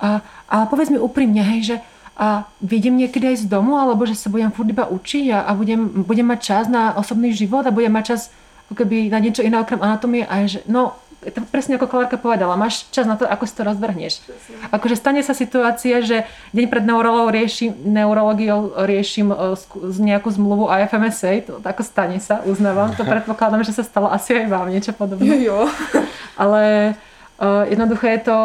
a, a povedz mi úprimne, hej, že a vidím niekedy aj z domu, alebo že sa budem furt iba učiť a, a budem, budem mať čas na osobný život a budem mať čas ako keby na niečo iné okrem anatomie a že no, to presne ako Kolárka povedala, máš čas na to, ako si to rozvrhneš. Akože stane sa situácia, že deň pred neurologou riešim, neurologiou riešim e, nejakú zmluvu IFMSA, to ako stane sa, uznávam, to predpokladám, že sa stalo asi aj vám niečo podobné.
Jo.
Ale uh, jednoducho je to,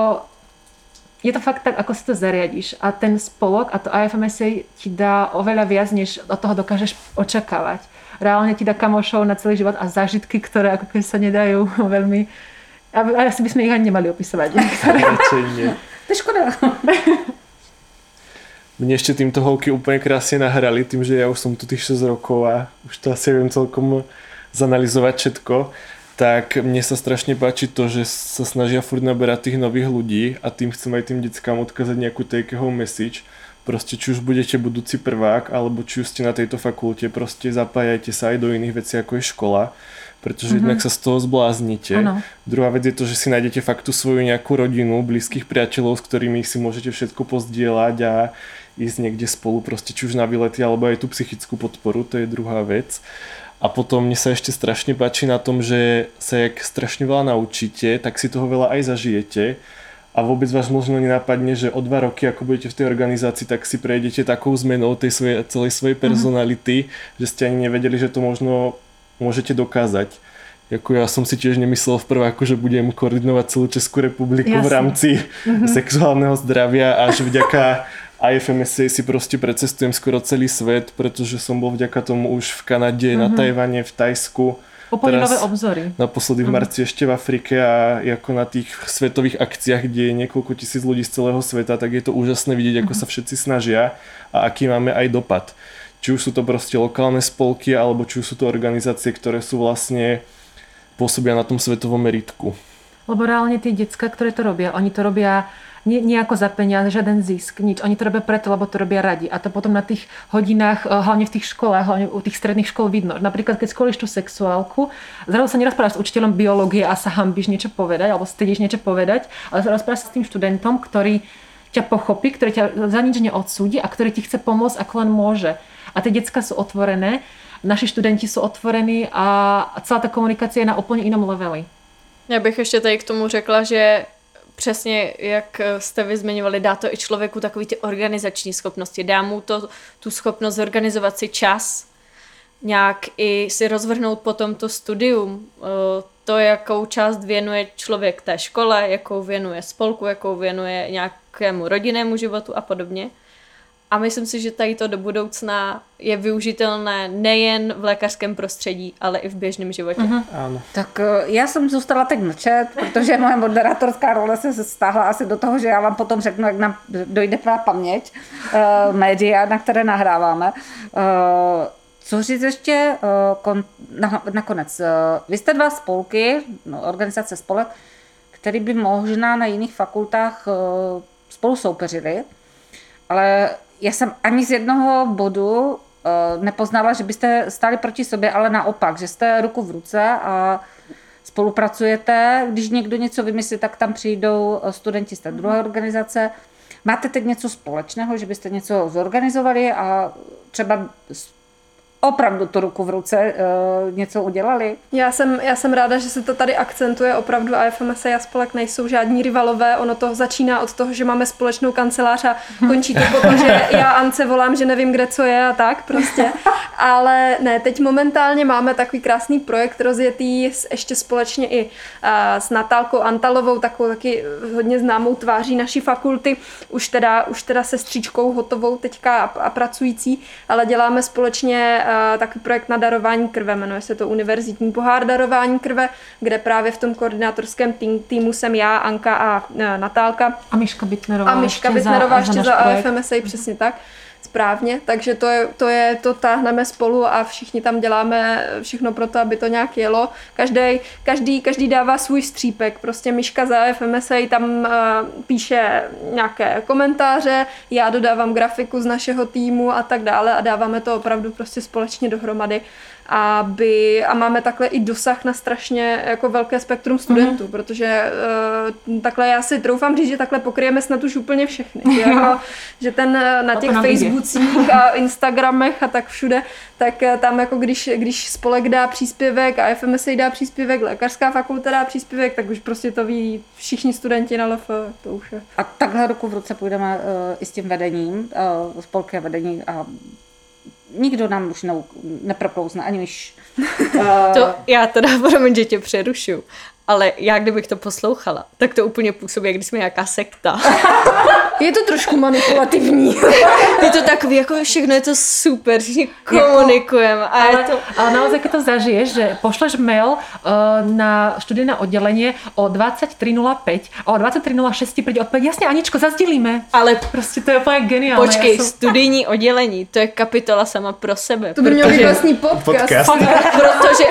je to fakt tak, ako si to zariadiš. A ten spolok a to IFMSA ti dá oveľa viac, než od toho dokážeš očakávať. Reálne ti dá kamošov na celý život a zážitky, ktoré ako keby sa nedajú veľmi... A a asi by sme ich ani nemali opisovať.
Nie.
To je škoda.
Mne ešte týmto holky úplne krásne nahrali, tým, že ja už som tu tých 6 rokov a už to asi viem celkom zanalizovať všetko, tak mne sa strašne páči to, že sa snažia furt naberať tých nových ľudí a tým chcem aj tým deckám odkázať nejakú take home message. Proste či už budete budúci prvák, alebo či už ste na tejto fakulte, proste zapájajte sa aj do iných vecí ako je škola, pretože mm-hmm. jednak sa z toho zbláznite.
Áno.
Druhá vec je to, že si nájdete fakt tú svoju nejakú rodinu, blízkych priateľov, s ktorými si môžete všetko pozdieľať a ísť niekde spolu, proste či už na výlety, alebo aj tú psychickú podporu, to je druhá vec. A potom mne sa ešte strašne páči na tom, že sa jak strašne veľa naučíte, tak si toho veľa aj zažijete a vôbec vás možno nenapadne, že o dva roky, ako budete v tej organizácii, tak si prejdete takou zmenou tej svojej, celej svojej personality, že ste ani nevedeli, že to možno môžete dokázať. Jako ja som si tiež nemyslel v prváku, že budem koordinovať celú Českú republiku v
Jasne.
rámci sexuálneho zdravia a že vďaka IFMSA si proste precestujem skoro celý svet, pretože som bol vďaka tomu už v Kanade, na Tajvane, v Tajsku. Teraz-
nové obzory.
Naposledy v marci ešte v Afrike a ako na tých svetových akciách, kde je niekoľko tisíc ľudí z celého sveta, tak je to úžasné vidieť, ako sa všetci snažia a aký máme aj dopad. Či už sú to proste lokálne spolky, alebo či už sú to organizácie, ktoré sú vlastne pôsobia na tom svetovom meritku.
Lebo reálne tie decka, ktoré to robia, oni to robia nejako za peniaze, žiaden zisk, nič. Oni to robia preto, lebo to robia radi. A to potom na tých hodinách, eh, hlavne v tých školách, hlavne u tých stredných škol vidno. Napríklad, keď školíš tú sexuálku, zrazu sa nerozprávaš s učiteľom biológie a sa hambíš niečo povedať, alebo stydíš niečo povedať, ale sa s tým študentom, ktorý ťa pochopí, ktorý ťa za nič neodsúdi a ktorý ti chce pomôcť, ako len môže. A tie decka sú otvorené, naši študenti jsou otvorení a celá ta komunikace je na úplně jinom leveli.
Já bych ještě tady k tomu řekla, že přesně jak jste vy zmiňovali, dá to i člověku takový ty organizační schopnosti, dá mu to tu schopnost zorganizovat si čas, nějak i si rozvrhnout potom to studium, eh, to, jakou část věnuje člověk té škole, jakou věnuje spolku, jakou věnuje nějakému rodinnému životu a podobně. A myslím si, že tady to do budoucna je využitelné nejen v lékařském prostředí, ale i v běžném životě. Uh-huh.
Áno.
Tak eh, já jsem zůstala teď mlčet, protože moje moderátorská role se stáhla asi do toho, že já vám potom řeknu, jak nám dojde tvá paměť, uh, média, na které nahráváme. Uh, co říct ještě uh, kon, na, nakonec? Uh, vy jste dva spolky, no, organizace spolek, který by možná na jiných fakultách uh, spolu soupeřili, ale já jsem ani z jednoho bodu uh, nepoznala, že byste stáli proti sobě, ale naopak, že jste ruku v ruce a spolupracujete. Když někdo něco vymyslí, tak tam přijdou studenti z té druhé organizace. Máte teď něco společného, že byste něco zorganizovali a třeba opravdu tu ruku v ruce uh, něco udělali.
Já jsem, já jsem ráda, že se to tady akcentuje. Opravdu AFMS a Spolek nejsou žádní rivalové. Ono to začíná od toho, že máme společnou kancelář a končí to potom, že já Ance volám, že nevím, kde co je a tak prostě. Ale ne, teď momentálně máme takový krásný projekt rozjetý s, ještě společně i uh, s Natálkou Antalovou, takovou taky hodně známou tváří naší fakulty. Už teda, už teda se stříčkou hotovou teďka a, a pracující, ale děláme společně uh, takový projekt na darování krve, jmenuje se to Univerzitní pohár darování krve, kde právě v tom koordinátorském tým, týmu jsem já, Anka a uh, Natálka.
A Miška Bitnerová.
A Miška Bitnerová ještě za, za AFMSA, přesně tak správně, takže to je, to je, to táhneme spolu a všichni tam děláme všechno pro to, aby to nějak jelo. Každý, každý, každý dává svůj střípek, prostě Miška za FMSA tam uh, píše nějaké komentáře, já dodávám grafiku z našeho týmu a tak dále a dáváme to opravdu prostě společně dohromady aby, a máme takhle i dosah na strašně jako velké spektrum studentů, mm-hmm. protože uh, takhle já si troufám říct, že takhle pokryjeme snad už úplně všechny. Že, jako, že ten na těch Facebookích a Instagramech a tak všude, tak eh, tam jako když, když spolek dá příspěvek a FMSA dá příspěvek, lékařská fakulta dá příspěvek, tak už prostě to ví všichni studenti na LF, to už je.
A takhle ruku v ruce půjdeme uh, i s tím vedením, uh, spolky vedení a nikdo nám už ne, neproplouzne, ani když...
Uh... To já teda, promiň, že tě přerušu, ale já kdybych to poslouchala, tak to úplně působí, jak když jsme nějaká sekta.
Je to trošku manipulativní.
je to takový, jako všechno je to super, všichni komunikujeme. A
ale,
je to...
ale naozaj, keď to zažiješ, že pošleš mail uh, na študijné oddělení o 23.05 a o 23.06 ti přijde odpověď, jasně Aničko, zazdělíme.
Ale
prostě to je úplně geniální.
Počkej, jsem... studijní oddělení, to je kapitola sama pro sebe.
To by měl být vlastní podcast. podcast.
protože,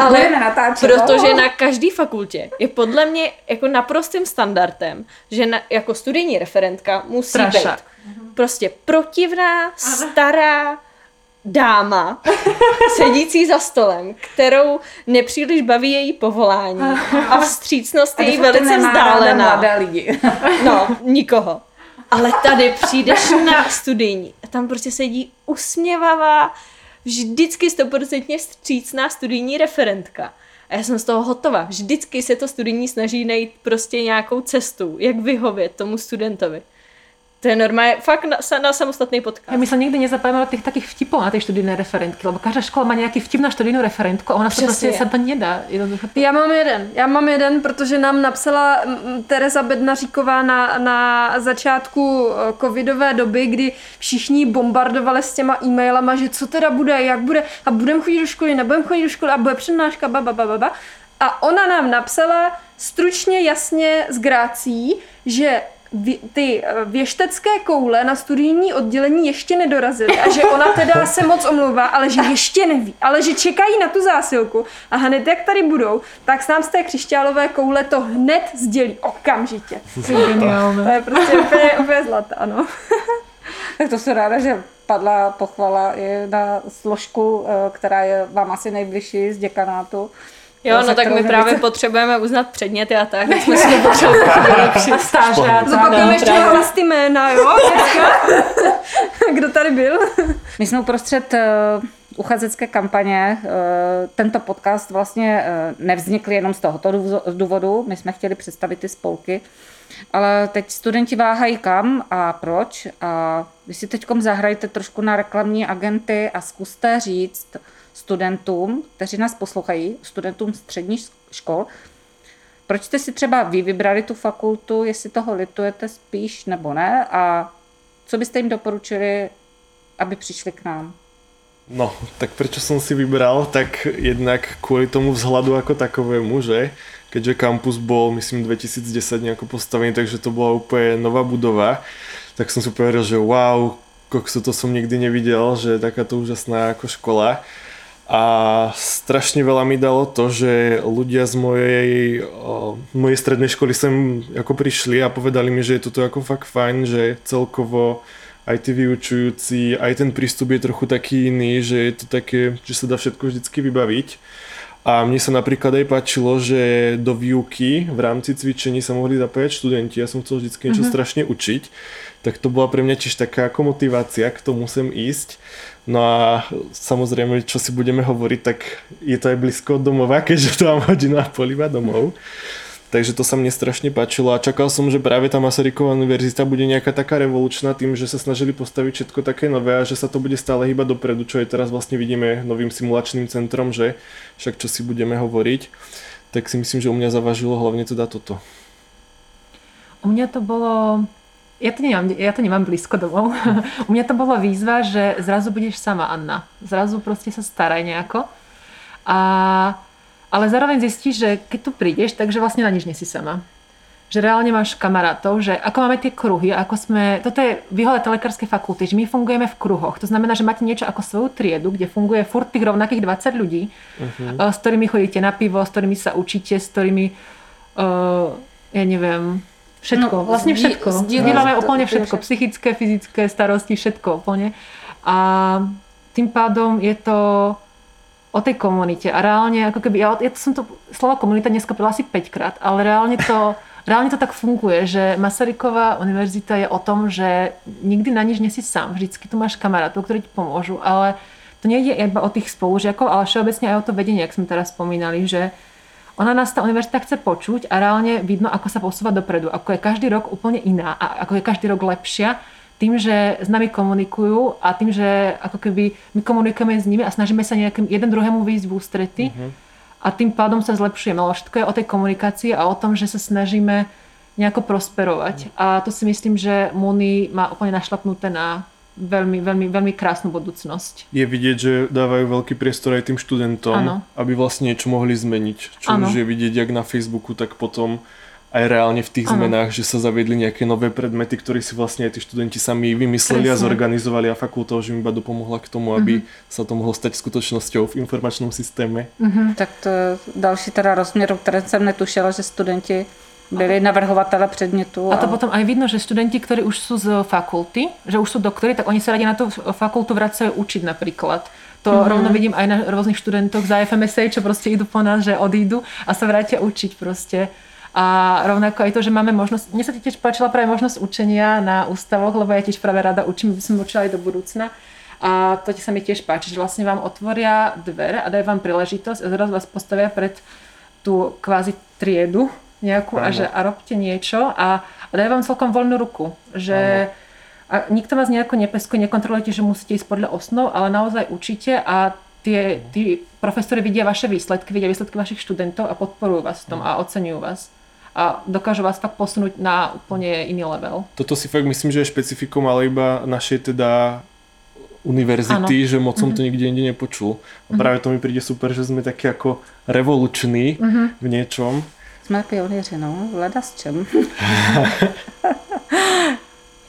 ale protože na každý fakultě je podle mě jako naprostým standardem, že na, jako studijní referent studentka musí Strašák. být prostě protivná, stará dáma, sedící za stolem, kterou nepříliš baví její povolání a vstřícnost je jí velice vzdálená.
lidi.
no, nikoho. Ale tady přijdeš na studijní a tam prostě sedí usměvavá, vždycky stoprocentně vstřícná studijní referentka. A já jsem z toho hotová. Vždycky se to studijní snaží najít prostě nějakou cestu, jak vyhovět tomu studentovi. To je normálně fakt na, na samostatný podcast.
Já myslím, nikdy nezapomínám těch takých vtipů na ty studijné referentky, lebo každá škola má nějaký vtip na studijnou referentku a ona se prostě se to nedá.
Já mám jeden, já mám jeden, protože nám napsala Tereza Bednaříková na, na začátku eh, covidové doby, kdy všichni bombardovali s těma e-mailama, že co teda bude, jak bude a budeme chodit do školy, nebudeme chodit do školy a bude přednáška, baba, baba, baba. A ona nám napsala stručně, jasně, s grácí, že vě, ty eh, věštecké koule na studijní oddělení ještě nedorazily a že ona teda se moc omlouvá, ale že ještě neví, ale že čekají na tu zásilku a hned jak tady budou, tak s nám z té křišťálové koule to hned sdělí okamžitě. To je prostě úplně, úplně zlatá, no.
Tak to jsem ráda, že padla pochvala i na složku, eh, která je vám asi nejbližší z děkanátu.
Jo, no tak my právě potřebujeme uznat předměty a tak, tak jsme si to potřebovali vylepšit.
Stážák.
Zopakujeme ještě hlas ty jména, jo? Kdo tady byl?
My jsme uprostřed eh, uchazecké kampaně. eh, Tento podcast vlastně eh, nevznikl jenom z tohoto důvo- důvodu. My jsme chtěli představit ty spolky, ale teď studenti váhají kam a proč. A vy si teď zahrajte trošku na reklamní agenty a zkuste říct studentům, kteří nás poslouchají, studentům středních škol, proč jste si třeba vy vybrali tu fakultu, jestli toho litujete spíš nebo ne a co byste jim doporučili, aby přišli k nám?
No, tak prečo som si vybral, tak jednak kvôli tomu vzhľadu ako takovému, že keďže kampus bol, myslím, 2010 nejako postavený, takže to bola úplne nová budova, tak som si povedal, že wow, kokso, to som nikdy nevidel, že je takáto úžasná ako škola. A strašne veľa mi dalo to, že ľudia z mojej, o, mojej strednej školy sem ako prišli a povedali mi, že je toto ako fakt fajn, že celkovo aj tí vyučujúci, aj ten prístup je trochu taký iný, že je to také, že sa dá všetko vždycky vybaviť. A mne sa napríklad aj páčilo, že do výuky v rámci cvičení sa mohli zapájať študenti. Ja som chcel vždycky niečo mm-hmm. strašne učiť. Tak to bola pre mňa tiež taká ako motivácia, k tomu sem ísť. No a samozrejme, čo si budeme hovoriť, tak je to aj blízko od domova, keďže to mám hodinu a pol iba domov. Takže to sa mne strašne páčilo a čakal som, že práve tá Masaryková univerzita bude nejaká taká revolučná tým, že sa snažili postaviť všetko také nové a že sa to bude stále hýbať dopredu, čo je teraz vlastne vidíme novým simulačným centrom, že však čo si budeme hovoriť, tak si myslím, že u mňa zavažilo hlavne teda toto.
U mňa to bolo... Ja to, nemám, ja to nemám blízko domov. U mňa to bolo výzva, že zrazu budeš sama, Anna. Zrazu proste sa staraj nejako. A, ale zároveň zistíš, že keď tu prídeš, takže vlastne na nič nie si sama. Že reálne máš kamarátov, že ako máme tie kruhy, ako sme... Toto je výhoda lekárskej fakulty, že my fungujeme v kruhoch. To znamená, že máte niečo ako svoju triedu, kde funguje furt tých rovnakých 20 ľudí, uh-huh. s ktorými chodíte na pivo, s ktorými sa učíte, s ktorými... Uh, ja neviem, Všetko,
No,
vlastne
zdí-
všetko. Zdieľame
to je
všetko. Psychické, fyzické starosti, všetko úplne. A tým pádom je to o tej komunite. A reálne, ako keby, ja, ja to som to slovo komunita dneska povedala asi 5 krát, ale reálne to, reálne to tak funguje, že Masaryková univerzita je o tom, že nikdy na nič nesi sám. Vždycky tu máš kamarátov, ktorí ti pomôžu, ale to nejde iba o tých spolužiakov, ale všeobecne aj o to vedenie, jak sme teraz spomínali, že ona nás tá univerzita chce počuť a reálne vidno, ako sa posúva dopredu. Ako je každý rok úplne iná a ako je každý rok lepšia tým, že s nami komunikujú a tým, že ako keby my komunikujeme s nimi a snažíme sa nejakým jeden druhému výjsť v ústrety a tým pádom sa zlepšujeme. Ale všetko je o tej komunikácii a o tom, že sa snažíme nejako prosperovať. A to si myslím, že Muni má úplne našlapnuté na veľmi, veľmi, veľmi krásnu budúcnosť.
Je vidieť, že dávajú veľký priestor aj tým študentom,
Áno.
aby vlastne niečo mohli zmeniť. Čo
Áno.
už je vidieť jak na Facebooku, tak potom aj reálne v tých
Áno.
zmenách, že sa zaviedli nejaké nové predmety, ktoré si vlastne aj tí študenti sami vymysleli a
Presne.
zorganizovali a fakulta už im iba dopomohla k tomu, aby sa to mohlo stať skutočnosťou v informačnom systéme.
Tak to je další teda rozměr, o kterém jsem netušila, že studenti byli navrhovatele předmětu.
A to potom aj vidno, že študenti, ktorí už sú z fakulty, že už sú doktori, tak oni sa radi na tú fakultu vracajú učiť napríklad. To mm-hmm. rovno vidím aj na rôznych študentoch za FMSA, čo proste idú po nás, že odídu a sa vrátia učiť proste. A rovnako aj to, že máme možnosť, mne sa tiež páčila práve možnosť učenia na ústavoch, lebo ja tiež práve rada učím, by som učila aj do budúcna. A to sa mi tiež páči, že vlastne vám otvoria dvere a dajú vám príležitosť a zrazu vás postavia pred tú kvázi triedu nejakú a
Áno.
že a robte niečo a, a dajú vám celkom voľnú ruku. Že a nikto vás nejako nepeskuje, nekontrolujete, že musíte ísť podľa osnov, ale naozaj učíte a tie, tí profesori vidia vaše výsledky, vidia výsledky vašich študentov a podporujú vás v tom a oceňujú vás. A dokážu vás fakt posunúť na úplne iný level.
Toto si fakt myslím, že je špecifikom, ale iba našej teda univerzity,
Áno.
že moc som to nikde inde nepočul. A práve to mi príde super, že sme takí ako revoluční v niečom.
Jsme pionýři, no, leda s čem.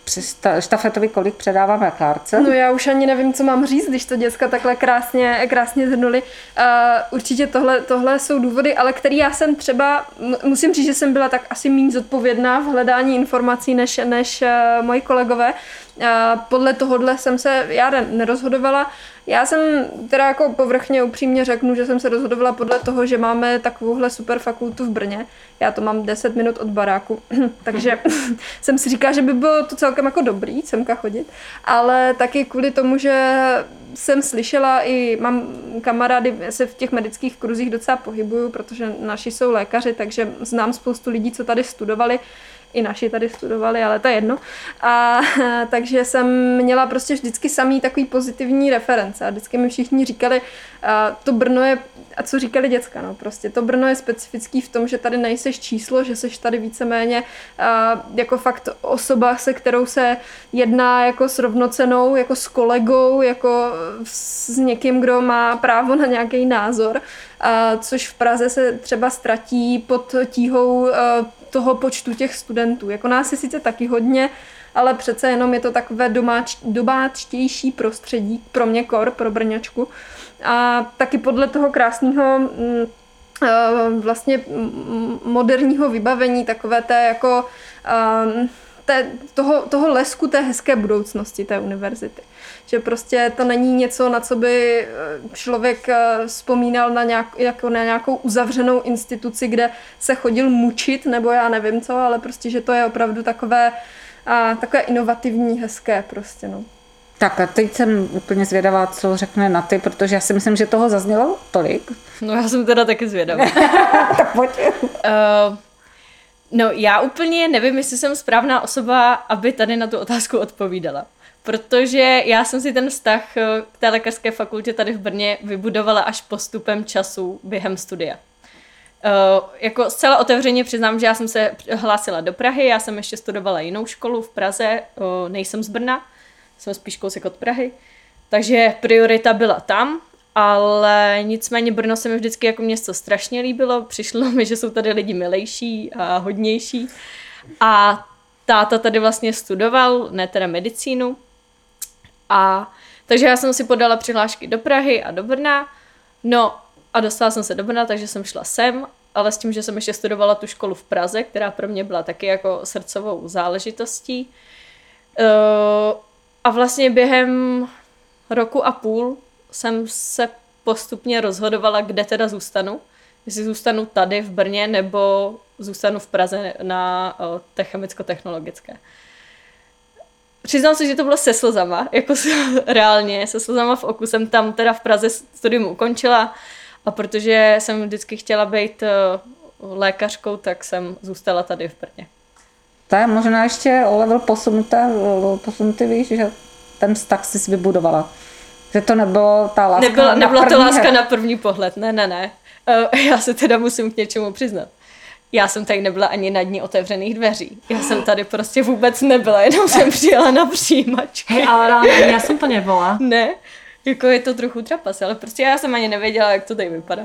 Při štafetovi kolik předáváme Klárce?
No já už ani nevím, co mám říct, když to děcka takhle krásně, krásně zhrnuli. Uh, určitě tohle, tohle jsou důvody, ale který já jsem třeba, musím říct, že jsem byla tak asi méně zodpovědná v hledání informací než, než uh, moji kolegové. Uh, podle tohohle jsem se já nerozhodovala. Já jsem teda jako povrchně upřímně řeknu, že jsem se rozhodovala podle toho, že máme takovouhle super fakultu v Brně. Já to mám 10 minut od baráku, takže jsem si říkala, že by bylo to celkem jako dobrý semka chodit, ale taky kvůli tomu, že jsem slyšela i mám kamarády, se v těch medických kruzích docela pohybuju, protože naši jsou lékaři, takže znám spoustu lidí, co tady studovali i naši tady studovali, ale to je jedno. A takže jsem měla prostě vždycky samý takový pozitivní reference a vždycky mi všichni říkali, to Brno je, a co říkali děcka, no prostě, to Brno je specifický v tom, že tady nejseš číslo, že seš tady víceméně a, jako fakt osoba, se kterou se jedná jako s rovnocenou, jako s kolegou, jako s někým, kdo má právo na nějaký názor, což v Praze se třeba ztratí pod tíhou toho počtu těch studentů. Jako nás je sice taky hodně, ale přece jenom je to takové domáč, domáčtější prostředí, pro mě kor, pro Brňačku. A taky podle toho krásného mm, eh, vlastně moderního vybavení, takové té jako um, té, toho, toho lesku té hezké budoucnosti té univerzity. Že prostě to není něco, na co by eh, člověk eh, vzpomínal na, nějak, jako na nějakou uzavřenou instituci, kde se chodil mučit, nebo já nevím co, ale prostě, že to je opravdu takové, a, takové inovativní, hezké prostě, no.
Tak a teď jsem úplně zvědavá, co řekne na ty, protože já si myslím, že toho zaznělo tolik.
No já jsem teda taky zvědavá.
tak pojď. Uh,
No já úplně nevím, jestli jsem správná osoba, aby tady na tu otázku odpovídala. Protože já jsem si ten vztah eh, k té lékařské fakultě tady v Brně vybudovala až postupem času během studia. Uh, jako zcela otevřeně přiznám, že já jsem se hlásila do Prahy, já jsem ještě studovala jinou školu v Praze, uh, nejsem z Brna, jsem spíš kousek od Prahy, takže priorita byla tam, ale nicméně Brno se mi vždycky jako město strašně líbilo, přišlo mi, že jsou tady lidi milejší a hodnější a táta tady vlastně studoval, ne teda medicínu a takže já jsem si podala přihlášky do Prahy a do Brna, no a dostala jsem se do Brna, takže jsem šla sem, ale s tím, že jsem ještě studovala tu školu v Praze, která pro mě byla taky jako srdcovou záležitostí. Uh, a vlastně během roku a půl jsem se postupně rozhodovala, kde teda zůstanu. Jestli zůstanu tady v Brně nebo zůstanu v Praze na té chemicko-technologické. Přiznám se, že to bylo se slzama, jako reálně, se slzama v oku jsem tam teda v Praze studium ukončila a protože jsem vždycky chtěla být lékařkou, tak jsem zůstala tady v Brně.
To je možná ještě o level posunutý, posunutý víš, že ten vztah jsi vybudovala. Že to nebylo ta láska
Nebyla,
na
nebyla
první
to láska
her.
na první pohled, ne, ne, ne. Uh, já se teda musím k něčemu přiznat. Já jsem tady nebyla ani na dní otevřených dveří. Já jsem tady prostě vůbec nebyla, jenom jsem přijela na přijímačky.
Hej, ale ráno, já jsem to nebyla.
Ne, jako je to trochu trapas, ale prostě já jsem ani nevěděla, jak to tady vypadá.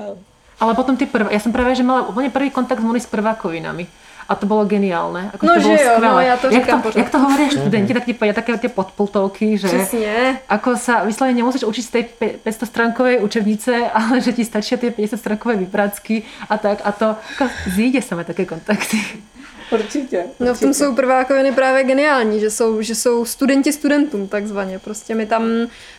Ale potom ty prvé, já jsem právě, že mala úplně prvý kontakt s mojimi prvákovinami. A to bylo geniálne. Ako
no,
to
že
bolo
jo,
skvelé.
no, ja to
jak
říkám
to,
pořád.
jak to hovoria študenti, tak ti povedia také tie podpultovky, že
Přesně.
ako sa vyslovene nemusíš učiť z tej 500 stránkovej učebnice, ale že ti stačia tie 50 stránkové vyprácky a tak. A to ako, zíde samé také kontakty.
Určitě.
No v tom jsou prvákoviny právě geniální, že jsou, že jsou studenti studentům takzvaně. Prostě my tam,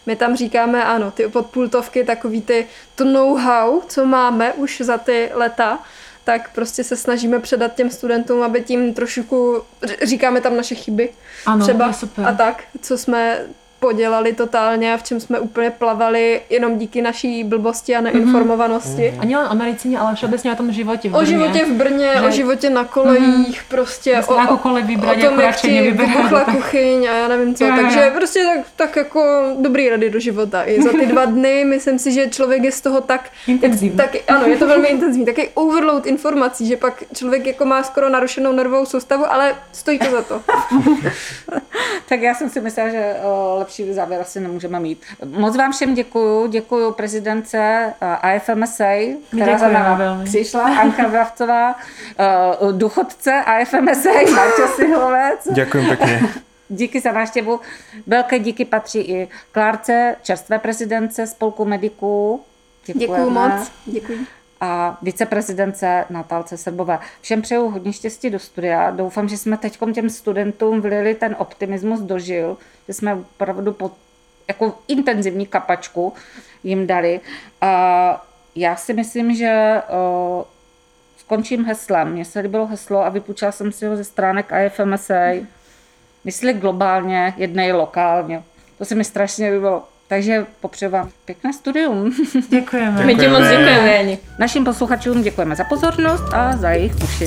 my tam říkáme, ano, ty podpultovky, takový ty, to know-how, co máme už za ty leta, tak prostě se snažíme předat těm studentům, aby tím trošku, říkáme tam naše chyby
Ano,
třeba a tak, co jsme podělali totálně a v čem jsme úplně plavali jenom díky naší blbosti a neinformovanosti.
A nielen o medicíne, ale všeobecne o tom živote v
O
Brně.
životě v Brně,
Že-
o životě na kolejích, prostě
Jasně,
o,
vybrať,
o tom, jak ti vybuchla
tak-
kuchyň a já nevím co.
Jo, jo, jo.
Takže prostě tak, tak jako dobrý rady do života. I za ty dva dny myslím si, že člověk je z toho tak...
Intenzivní.
Tak, ano, je to velmi intenzivní. Taky overload informací, že pak člověk jako má skoro narušenou nervovou soustavu, ale stojí to za to.
Tak já jsem si myslela, že o, lepší závěr asi nemůžeme mít. Moc vám všem děkuju, děkuju prezidence eh, AFMSA, která za
velmi.
přišla, Anka Vravcová, eh, důchodce AFMSA, Marťo Sihlovec.
Ďakujem pekne.
Díky za návštěvu. Velké díky patří i Klárce, čerstvé prezidence spolku mediků.
Děkuju
Děkujeme.
moc. Děkuji.
A viceprezidence Natálce Srbové. Všem přeju hodně štěstí do studia. Doufám, že jsme teď těm studentům vlili ten optimismus dožil, že jsme opravdu po jako intenzivní kapačku jim dali. A já si myslím, že o, skončím heslem. Mně se líbilo heslo a vypůjčila jsem si ho ze stránek IFMSA. Mysli globálně, jednej lokálně. To se mi strašně líbilo. Takže popřeju vám pěkné studium.
Děkujeme.
My ti moc
Děkujeme.
Našim posluchačům děkujeme za pozornost a za jejich uši.